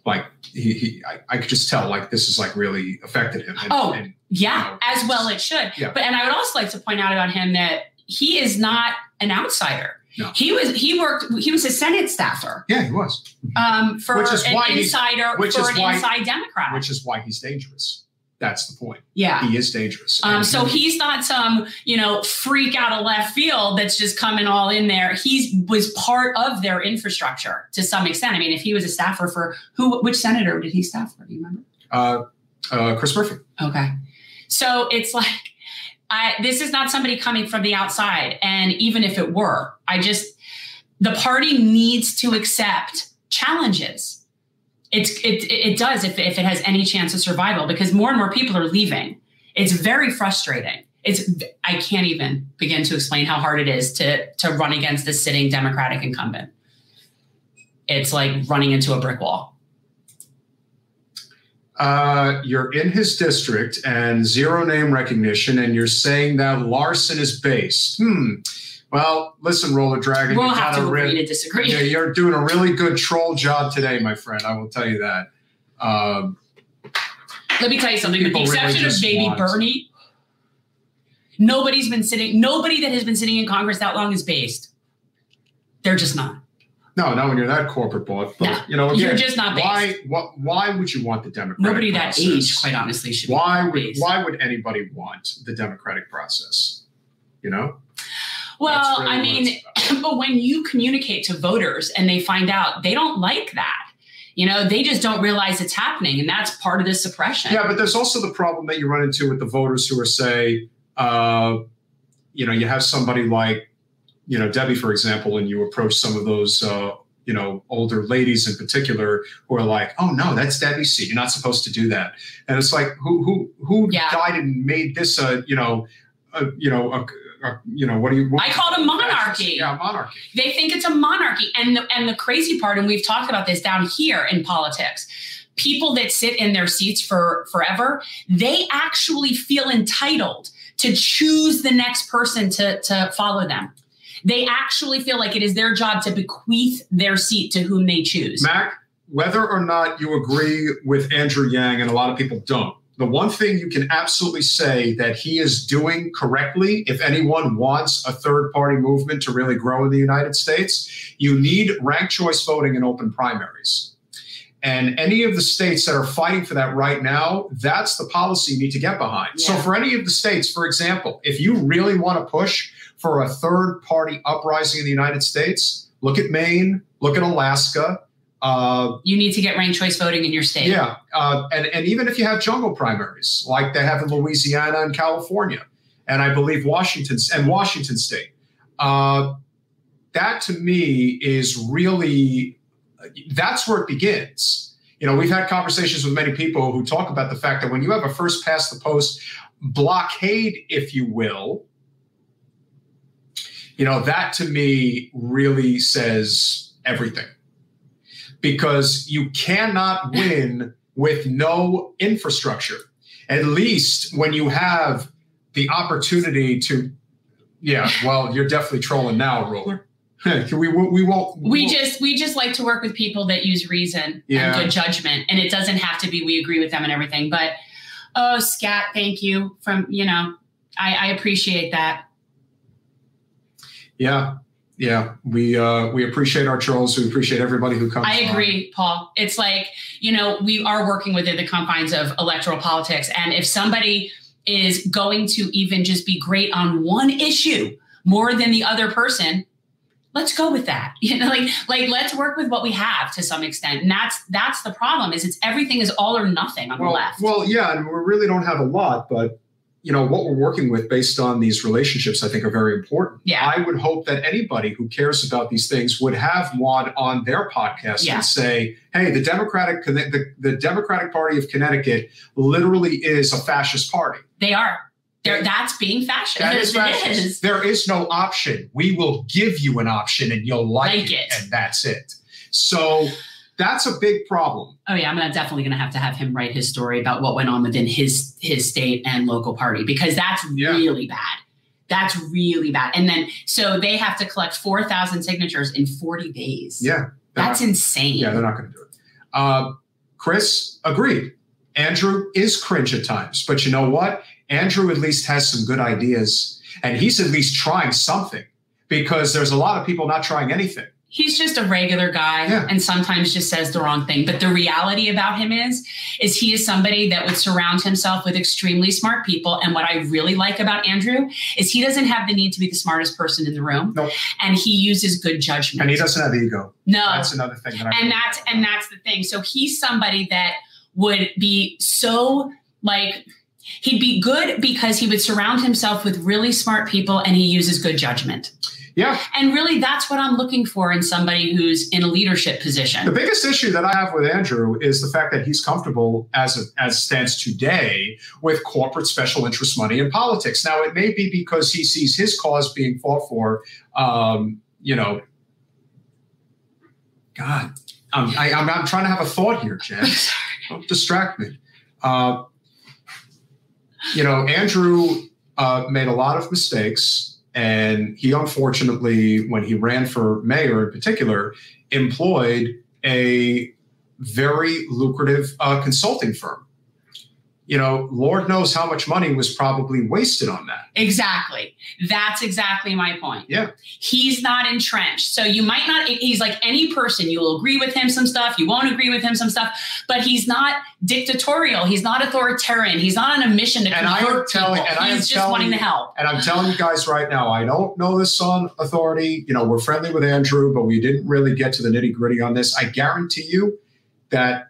like he, he I, I, could just tell like this is like really affected him. And, oh, and, yeah, you know, as well it should. Yeah. But and I would also like to point out about him that he is not an outsider. No. He was he worked he was a Senate staffer. Yeah, he was. Um, for which is an why insider which for is an why, inside Democrat. Which is why he's dangerous. That's the point. Yeah. He is dangerous. Um, so he's not some, you know, freak out of left field that's just coming all in there. He's was part of their infrastructure to some extent. I mean, if he was a staffer for who, which senator did he staff for? Do you remember? Uh, uh, Chris Murphy. Okay. So it's like, I, this is not somebody coming from the outside. And even if it were, I just, the party needs to accept challenges it's it it does if if it has any chance of survival because more and more people are leaving. It's very frustrating. It's I can't even begin to explain how hard it is to to run against the sitting Democratic incumbent. It's like running into a brick wall. Uh, you're in his district and zero name recognition, and you're saying that Larson is based. Hmm. Well, listen, Roller Dragon. We'll have to agree to disagree. Yeah, you're doing a really good troll job today, my friend. I will tell you that. Um, Let me tell you something. With the exception really of Baby. Bernie, nobody's been sitting. Nobody that has been sitting in Congress that long is based. They're just not. No, not when you're that corporate boss. But no, you know, again, you're just not based. Why? What? Why would you want the Democratic? Nobody process? that age, quite honestly, should. Why would? Based. Why would anybody want the Democratic process? You know. Well, really I mean, but when you communicate to voters and they find out they don't like that, You know, they just don't realize it's happening, and that's part of this suppression. Yeah, but there's also the problem that you run into with the voters who are say, uh, you know, you have somebody like, you know, Debbie, for example, and you approach some of those, uh, you know, older ladies in particular who are like, oh no, that's Debbie's seat. You're not supposed to do that. And it's like, who who who yeah. died and made this a, you know, a, you know, a, you know, what do you? What, I call it a monarchy. Yeah, monarchy. They think it's a monarchy, and the, and the crazy part, and we've talked about this down here in politics. People that sit in their seats for forever, they actually feel entitled to choose the next person to to follow them. They actually feel like it is their job to bequeath their seat to whom they choose. Mac, whether or not you agree with Andrew Yang, and a lot of people don't, the one thing you can absolutely say that he is doing correctly, if anyone wants a third party movement to really grow in the United States, you need ranked choice voting and open primaries. And any of the states that are fighting for that right now, that's the policy you need to get behind. Yeah. So, for any of the states, for example, if you really want to push for a third party uprising in the United States, look at Maine, look at Alaska, uh, you need to get ranked choice voting in your state. Yeah, uh, and and even if you have jungle primaries like they have in Louisiana and California, and I believe Washington and Washington State, uh, that to me is really that's where it begins. You know, we've had conversations with many people who talk about the fact that when you have a first past the post blockade, if you will, you know that to me really says everything because you cannot win with no infrastructure. At least when you have the opportunity to, yeah, well, you're definitely trolling now, Ruler. we, we won't. We, we just we just like to work with people that use reason yeah. and good judgment, and it doesn't have to be we agree with them and everything. But oh, scat, thank you from you know, I, I appreciate that. Yeah, yeah, we uh, we appreciate our trolls. We appreciate everybody who comes. I agree, on. Paul. It's like you know we are working within the confines of electoral politics, and if somebody is going to even just be great on one issue more than the other person, let's go with that. You know, like like let's work with what we have to some extent. And that's that's the problem. Is it's everything is all or nothing on well, the left. Well, yeah, and we really don't have a lot, but you know what we're working with based on these relationships i think are very important yeah i would hope that anybody who cares about these things would have juan on their podcast yeah. and say hey the democratic the, the democratic party of connecticut literally is a fascist party they are They're, that's being fascist. That is fascist. Is. There is no option. We will give you an option and you'll like, like it, it, and that's it. So that's a big problem. Oh yeah, I'm gonna, definitely going to have to have him write his story about what went on within his his state and local party because that's yeah. really bad. That's really bad. And then so they have to collect four thousand signatures in 40 days. Yeah, that's not, insane. Yeah, they're not going to do it. Uh, Chris agreed. Andrew is cringe at times, but you know what? Andrew at least has some good ideas, and he's at least trying something because there's a lot of people not trying anything he's just a regular guy yeah. and sometimes just says the wrong thing. But the reality about him is is he is somebody that would surround himself with extremely smart people. And what i really like about andrew is he doesn't have the need to be the smartest person in the room. Nope. and he uses good judgment. And he doesn't have ego. No. That's another thing that I and that's about. and that's the thing. So he's somebody that would be so like he'd be good because he would surround himself with really smart people and he uses good judgment yeah. And really, that's what I'm looking for in somebody who's in a leadership position. The biggest issue that I have with Andrew is the fact that he's comfortable as a, as stands today with corporate special interest money in politics. Now, it may be because he sees his cause being fought for. Um, you know, God, I'm, I, am i am trying to have a thought here, Jen. Don't distract me. Uh, you know, Andrew uh, made a lot of mistakes and he unfortunately, when he ran for mayor in particular, employed a very lucrative uh, consulting firm you know, Lord knows how much money was probably wasted on that. Exactly. That's exactly my point. Yeah. He's not entrenched. So you might not, he's like any person. You'll agree with him some stuff, you won't agree with him some stuff, but he's not dictatorial. He's not authoritarian. He's not on a mission to and I am telling, people. And I he's just wanting to help. And I'm telling you guys right now, I don't know this on authority. You know, we're friendly with Andrew, but we didn't really get to the nitty gritty on this. I guarantee you that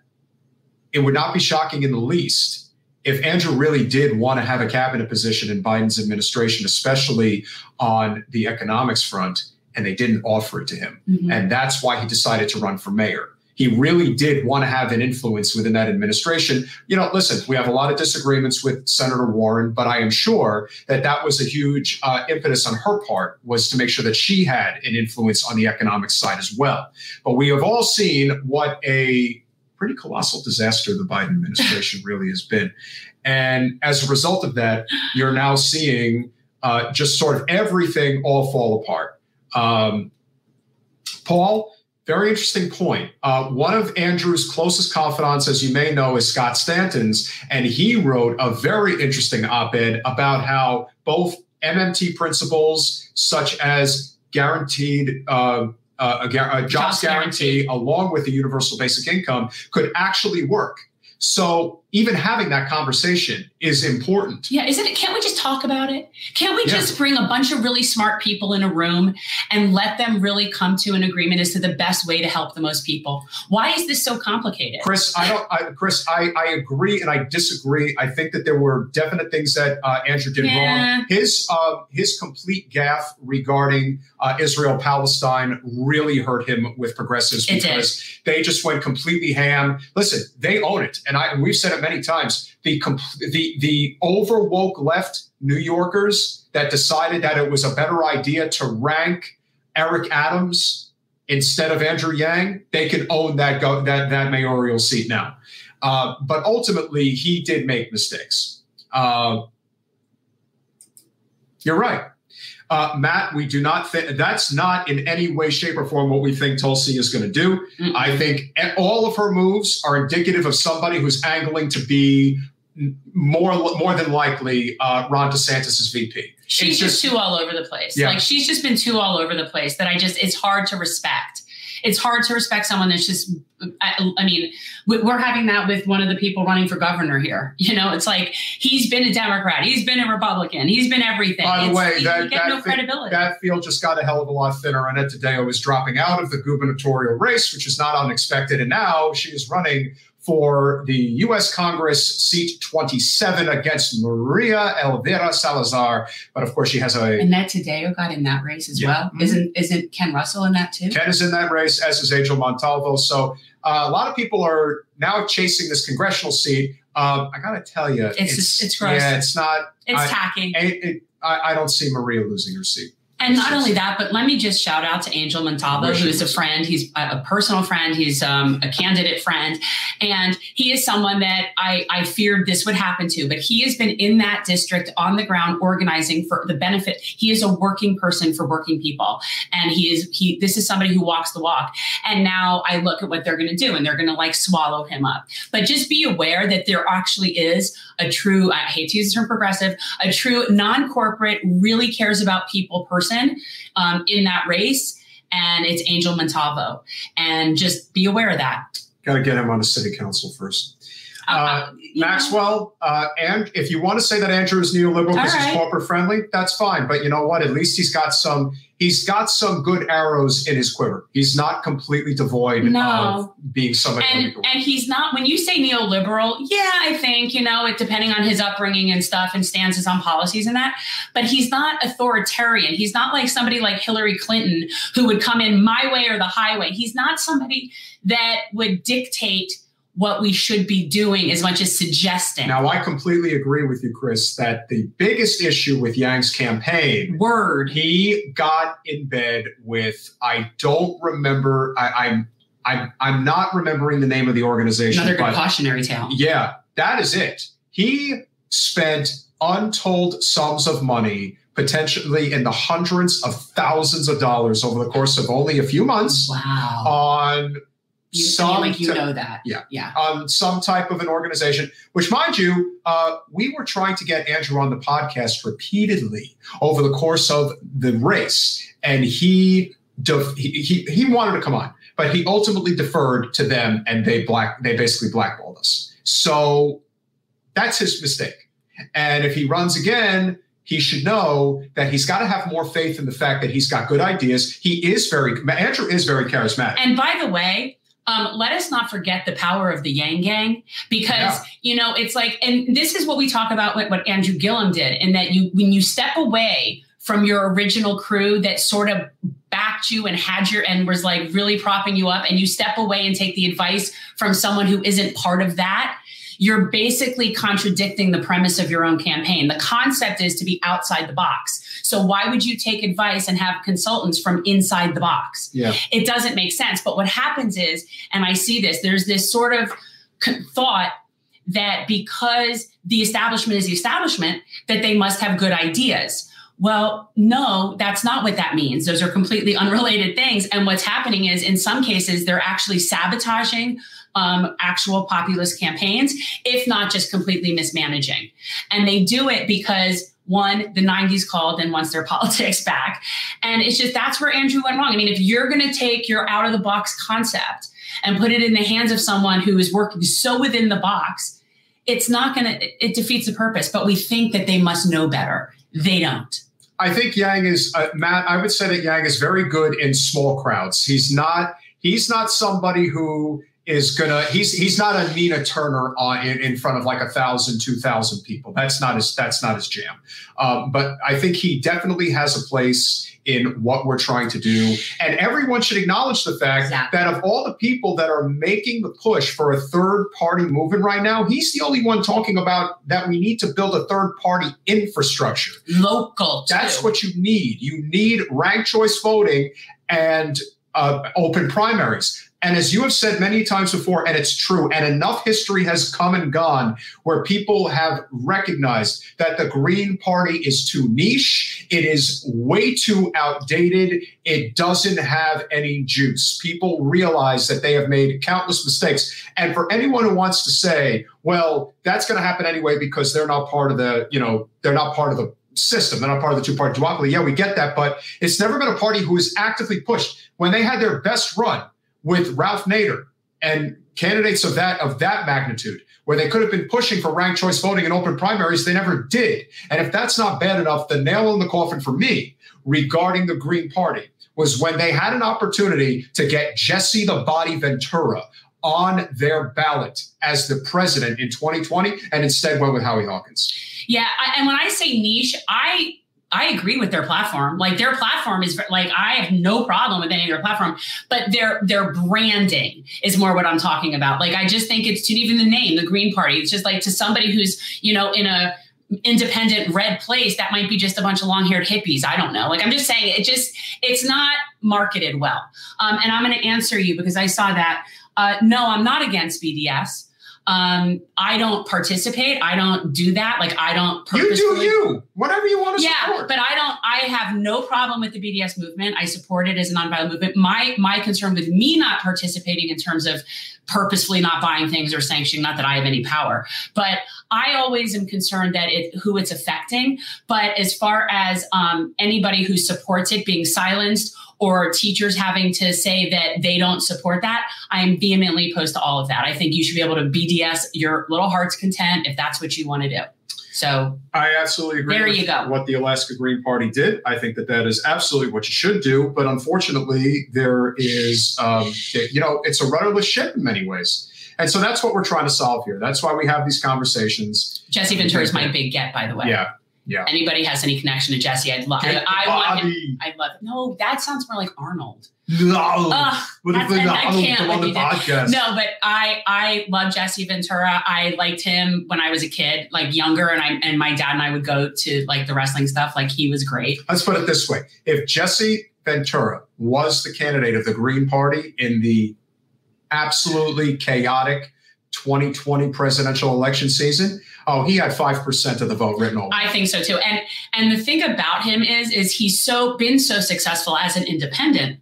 it would not be shocking in the least if Andrew really did want to have a cabinet position in Biden's administration, especially on the economics front, and they didn't offer it to him. Mm-hmm. And that's why he decided to run for mayor. He really did want to have an influence within that administration. You know, listen, we have a lot of disagreements with Senator Warren, but I am sure that that was a huge uh, impetus on her part was to make sure that she had an influence on the economic side as well. But we have all seen what a pretty colossal disaster the Biden administration really has been. And as a result of that, you're now seeing uh, just sort of everything all fall apart. Um, Paul, very interesting point. Uh, one of Andrew's closest confidants, as you may know, is Scott Santens, and he wrote a very interesting op ed about how both MMT principles, such as guaranteed uh, uh, a, a jobs, guarantee, guarantee, along with the universal basic income, could actually work. So even having that conversation is important. Yeah, isn't it? Can't we just talk about it? Can't we yeah. just bring a bunch of really smart people in a room and let them really come to an agreement as to the best way to help the most people? Why is this so complicated? Chris, I don't. I, Chris, I, I agree and I disagree. I think that there were definite things that uh, Andrew did yeah. wrong. His uh, his complete gaffe regarding uh, Israel Palestine really hurt him with progressives because they just went completely ham. Listen, they own it, and I we've said it many times the the the over woke left New Yorkers that decided that it was a better idea to rank Eric Adams instead of Andrew Yang, they can own that go, that that mayoral seat now. Uh, but ultimately, he did make mistakes. Uh, you're right. Uh, Matt, we do not think that's not in any way, shape, or form what we think Tulsi is going to do. Mm-hmm. I think all of her moves are indicative of somebody who's angling to be more more than likely uh, Ron DeSantis's VP. She's just, just, too all over the place. Yeah. Like she's just been too all over the place that I just it's hard to respect it's hard to respect someone that's just I, I, mean we're having that with one of the people running for governor here. You know it's like he's been a democrat he's been a republican he's been everything. By the it's, way that, that, no credibility. that field just got a hell of a lot thinner. Annette taddeo is dropping out of the gubernatorial race which is not unexpected. And now she is running for the U.S. Congress seat 27 against Maria Elvira Salazar. But of course, she has a. And that Taddeo got in that race as yeah. well. Mm-hmm. Isn't isn't Ken Russell in that too? Ken is in that race, as is Angel Montalvo. So uh, a lot of people are now chasing this congressional seat. Um, I got to tell you, it's it's, just, it's gross. Yeah, it's not. It's I, tacky. It, it, I, I don't see Maria losing her seat. And not only that, but let me just shout out to Angel Montalvo, who is a friend. He's a personal friend. He's um, a candidate friend. And he is someone that I, I feared this would happen to, but he has been in that district on the ground organizing for the benefit. He is a working person for working people. And he is, he, this is somebody who walks the walk. And now I look at what they're going to do and they're going to like swallow him up. But just be aware that there actually is a true, I hate to use the term progressive, a true non corporate, really cares about people person person um, in that race, and it's Angel Montalvo. And just be aware of that. Got to get him on the city council first. Uh, uh, Maxwell, uh, and if you want to say that Andrew is neoliberal because right. he's corporate friendly, that's fine. But you know what? At least he's got some he's got some good arrows in his quiver. He's not completely devoid no. of being somebody. And, and he's not, when you say neoliberal, yeah, I think, you know, it depending on his upbringing and stuff and stances on policies and that, but he's not authoritarian. He's not like somebody like Hillary Clinton who would come in my way or the highway. He's not somebody that would dictate what we should be doing as much as suggesting. Now, I completely agree with you, Chris, that the biggest issue with Yang's campaign word he got in bed with I don't remember I, am I'm, I'm I'm not remembering the name of the organization. Another good cautionary tale. Yeah, that is it. He spent untold sums of money potentially in the hundreds of thousands of dollars over the course of only a few months wow. on you some like you know that. Yeah. Yeah. Um, some type of an organization, which mind you, uh, we were trying to get Andrew on the podcast repeatedly over the course of the race. And he, def- he, he, he wanted to come on, but he ultimately deferred to them and they black, they basically blackballed us. So that's his mistake. And if he runs again, he should know that he's got to have more faith in the fact that he's got good ideas. He is very, Andrew is very charismatic. And by the way, um, let us not forget the power of the Yang Gang because yeah. you know it's like, and this is what we talk about what, what Andrew Gillum did, in that you when you step away from your original crew that sort of backed you and had your and was like really propping you up, and you step away and take the advice from someone who isn't part of that you're basically contradicting the premise of your own campaign. The concept is to be outside the box. So why would you take advice and have consultants from inside the box? Yeah. It doesn't make sense. But what happens is, and I see this, there's this sort of thought that because the establishment is the establishment, that they must have good ideas. Well, no, that's not what that means. Those are completely unrelated things. And what's happening is, in some cases, they're actually sabotaging um, actual populist campaigns, if not just completely mismanaging. And they do it because one, the 90s called and wants their politics back. And it's just that's where Andrew went wrong. I mean, if you're going to take your out of the box concept and put it in the hands of someone who is working so within the box, it's not going to, it defeats the purpose. But we think that they must know better. They don't. I think Yang is, uh, Matt, I would say that Yang is very good in small crowds. He's not, he's not somebody who is gonna he's he's not a Nina Turner on in, in front of like a thousand, two thousand people. That's not his that's not his jam. Um, but I think he definitely has a place in what we're trying to do. And everyone should acknowledge the fact exactly. that of all the people that are making the push for a third party movement right now, he's the only one talking about that we need to build a third party infrastructure. Local. Too. That's what you need. You need ranked choice voting and uh, open primaries. And as you have said many times before, and it's true, and enough history has come and gone where people have recognized that the Green Party is too niche, it is way too outdated, it doesn't have any juice. People realize that they have made countless mistakes. And for anyone who wants to say, well, that's going to happen anyway because they're not part of the, you know, they're not part of the system. They're not part of the two party duopoly. Yeah, we get that, but it's never been a party who is actively pushed. When they had their best run, with Ralph Nader and candidates of that of that magnitude, where they could have been pushing for ranked choice voting and open primaries, they never did. And if that's not bad enough, the nail in the coffin for me regarding the Green Party was when they had an opportunity to get Jesse the Body Ventura on their ballot as the president in 2020 and instead went with Howie Hawkins. Yeah, and when I say niche, I I agree with their platform. Like their platform is like I have no problem with any of their platform, but their their branding is more what I'm talking about. Like I just think it's to even the name, the Green Party. It's just like to somebody who's you know in a independent red place that might be just a bunch of long-haired hippies i don't know like i'm just saying it just it's not marketed well um, and i'm going to answer you because i saw that uh, no i'm not against bds um, I don't participate. I don't do that. Like I don't. You do you. Whatever you want to yeah, support. but I don't. I have no problem with the BDS movement. I support it as a nonviolent movement. My my concern with me not participating in terms of purposefully not buying things or sanctioning. Not that I have any power, but I always am concerned that it who it's affecting. But as far as um, anybody who supports it being silenced or teachers having to say that they don't support that, I am vehemently opposed to all of that. I think you should be able to BDS your little heart's content if that's what you want to do. So I absolutely agree. There you go. What the Alaska Green Party did, I think that that is absolutely what you should do. But unfortunately, there is, um, you know, it's a rudderless ship in many ways. And so that's what we're trying to solve here. That's why we have these conversations. Jesse Ventura is my big get, by the way. Yeah, yeah. Anybody has any connection to Jesse? I'd love. I, I want him. I'd love. No, that sounds more like Arnold. No, what if I, I can't on the podcast? No, but I I love Jesse Ventura. I liked him when I was a kid, like younger, and I and my dad and I would go to like the wrestling stuff. Like he was great. Let's put it this way: if Jesse Ventura was the candidate of the Green Party in the absolutely chaotic 2020 presidential election season, oh, he had five percent of the vote written over. I think so too. And and the thing about him is, is he's so been so successful as an independent.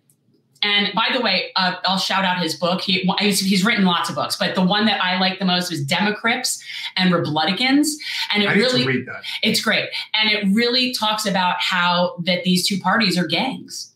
And by the way, uh, I'll shout out his book. He, he's written lots of books, but the one that I like the most was Democrips and Rebloodlicans. And it I really, it's great. And it really talks about how that these two parties are gangs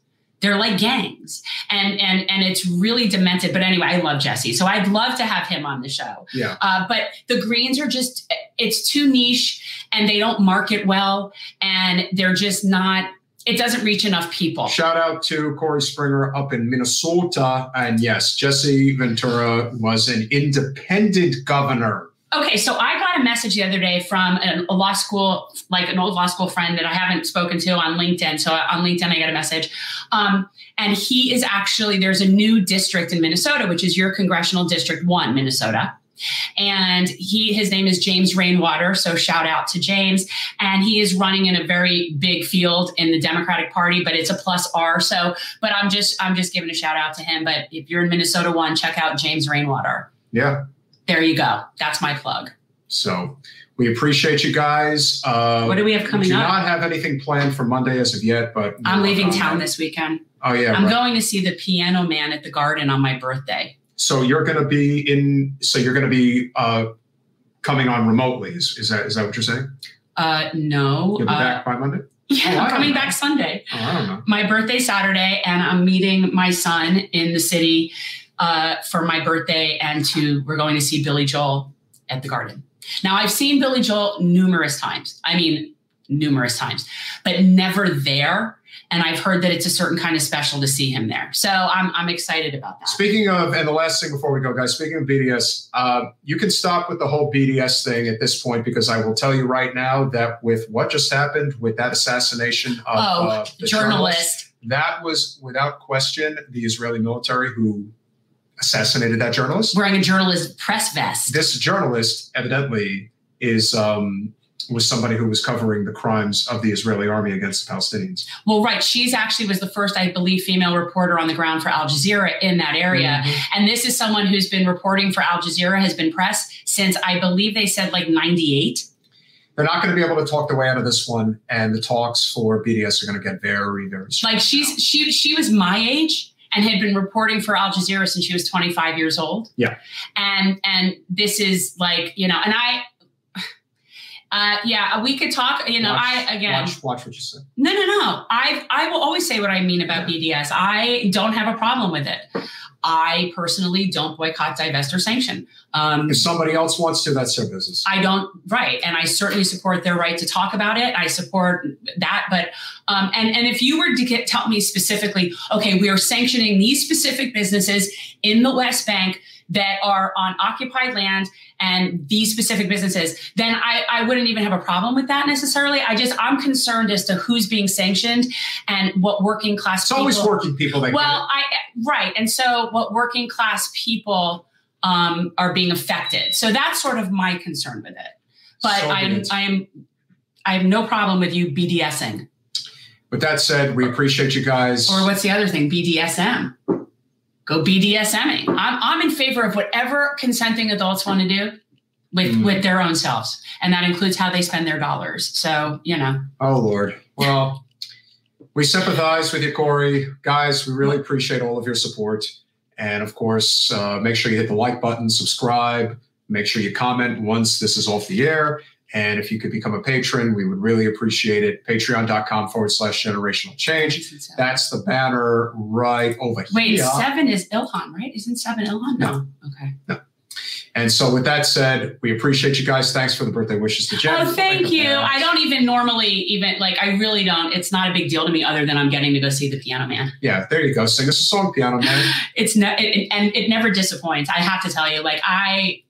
they're like gangs and and and it's really demented but anyway i love jesse so i'd love to have him on the show yeah uh, but the greens are just it's too niche and they don't market well and they're just not it doesn't reach enough people. Shout out to Corey Springer up in Minnesota. And yes, Jesse Ventura was an independent governor. Okay, so I got a message the other day from a law school, like an old law school friend that I haven't spoken to on LinkedIn. So on LinkedIn, I got a message. Um, and he is actually, there's a new district in Minnesota, which is your congressional district one, Minnesota. And he his name is James Rainwater so shout out to James. And he is running in a very big field in the Democratic Party but it's a plus R. So but I'm just I'm just giving a shout out to him. But if you're in Minnesota one check out James Rainwater. Yeah there you go that's my plug so we appreciate you guys. Uh, what do we have coming we do up? not have anything planned for Monday as of yet, but I'm leaving town this weekend. Oh yeah, I'm right. going to see the Piano Man at the Garden on my birthday. So you're going to be in. So you're going to be uh, coming on remotely. Is, is that is that what you're saying? Uh, no. You'll be uh, back by Monday. Yeah, oh, I'm coming back Sunday. Oh, I don't know. My birthday Saturday, and I'm meeting my son in the city uh, for my birthday, and to we're going to see Billy Joel at the Garden. Now I've seen Billy Joel numerous times. I mean, numerous times, but never there and I've heard that it's a certain kind of special to see him there. So I'm, I'm excited about that. Speaking of, and the last thing before we go, guys, speaking of BDS, uh, you can stop with the whole BDS thing at this point because I will tell you right now that with what just happened with that assassination of oh, uh, the journalist, journalist, that was without question the Israeli military who assassinated that journalist. Wearing a journalist press vest. This journalist evidently is um, was somebody who was covering the crimes of the Israeli army against the Palestinians. Well, right. She's actually was the first, I believe, female reporter on the ground for Al Jazeera in that area. Mm-hmm. And this is someone who's been reporting for Al Jazeera, has been press since I believe they said like 98. They're not going to be able to talk their way out of this one. And the talks for BDS are going to get very, very strong. Like she's she she was my age and had been reporting for Al Jazeera since she was 25 years old. Yeah. And and this is like, you know, and I uh, yeah, we could talk. You know, watch, I again watch, watch what you say. No, no, no. I I will always say what I mean about BDS. I don't have a problem with it. I personally don't boycott, divest, or sanction. Um, if somebody else wants to, that's their business. I don't, right, and I certainly support their right to talk about it. I support that, but um, and and if you were to get, tell me specifically, okay, we are sanctioning these specific businesses in the West Bank that are on occupied land and these specific businesses, then I, I wouldn't even have a problem with that necessarily. I just I'm concerned as to who's being sanctioned and what working class. It's people, always working people. That well, I right, and so what working class people um, are being affected. So that's sort of my concern with it. But so I'm I'm I have no problem with you BDSing. With that said, we appreciate you guys. Or what's the other thing? BDSM go BDSMing. I'm, I'm in favor of whatever consenting adults want to do with mm. with their own selves, and that includes how they spend their dollars. So you know. Oh Lord. Well, we sympathize with you, Corey. Guys, we really appreciate all of your support, and of course, uh, make sure you hit the like button, subscribe. Make sure you comment once this is off the air. And if you could become a patron, we would really appreciate it. Patreon.com forward slash generational change. That's the banner right over Wait, here. Wait, seven is Ilhan, right? Isn't seven Ilhan? No. no. Okay. No. And so, with that said, we appreciate you guys. Thanks for the birthday wishes to Jen. Oh, thank you. I don't even normally even like. I really don't. It's not a big deal to me, other than I'm getting to go see the Piano Man. Yeah, there you go. Sing us a song, Piano Man. it's ne- it, and it never disappoints. I have to tell you, like I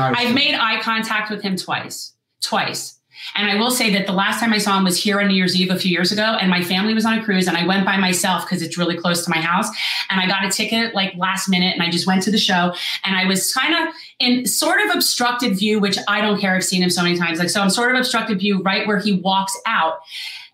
I've made eye contact with him twice. Twice. And I will say that the last time I saw him was here on New Year's Eve a few years ago, and my family was on a cruise, and I went by myself because it's really close to my house. And I got a ticket like last minute, and I just went to the show. And I was kind of in sort of obstructed view, which I don't care. I've seen him so many times. Like, so I'm sort of obstructed view right where he walks out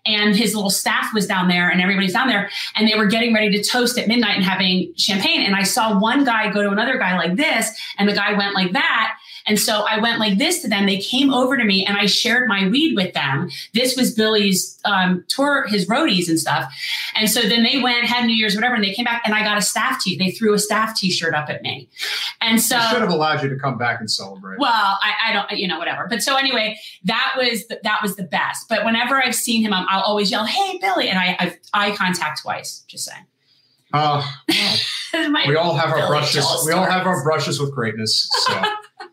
and his little staff was down there and everybody's down there and they were getting ready to toast at midnight and having champagne and i saw one guy go to another guy like this and the guy went like that and so I went like this to them. They came over to me and I shared my weed with them. This was Billy's um, tour, his roadies and stuff. And so then they went, had New Year's, whatever, and they came back and I got a staff t. They threw a staff t-shirt up at me. And so I should have allowed you to come back and celebrate. Well, I, I don't, you know, whatever. But so anyway, that was the, that was the best. But whenever I've seen him, i will always yell, "Hey, Billy!" And I, I've eye contact twice. Just saying. Uh, well, we all have our brushes. We all have our brushes with greatness. So.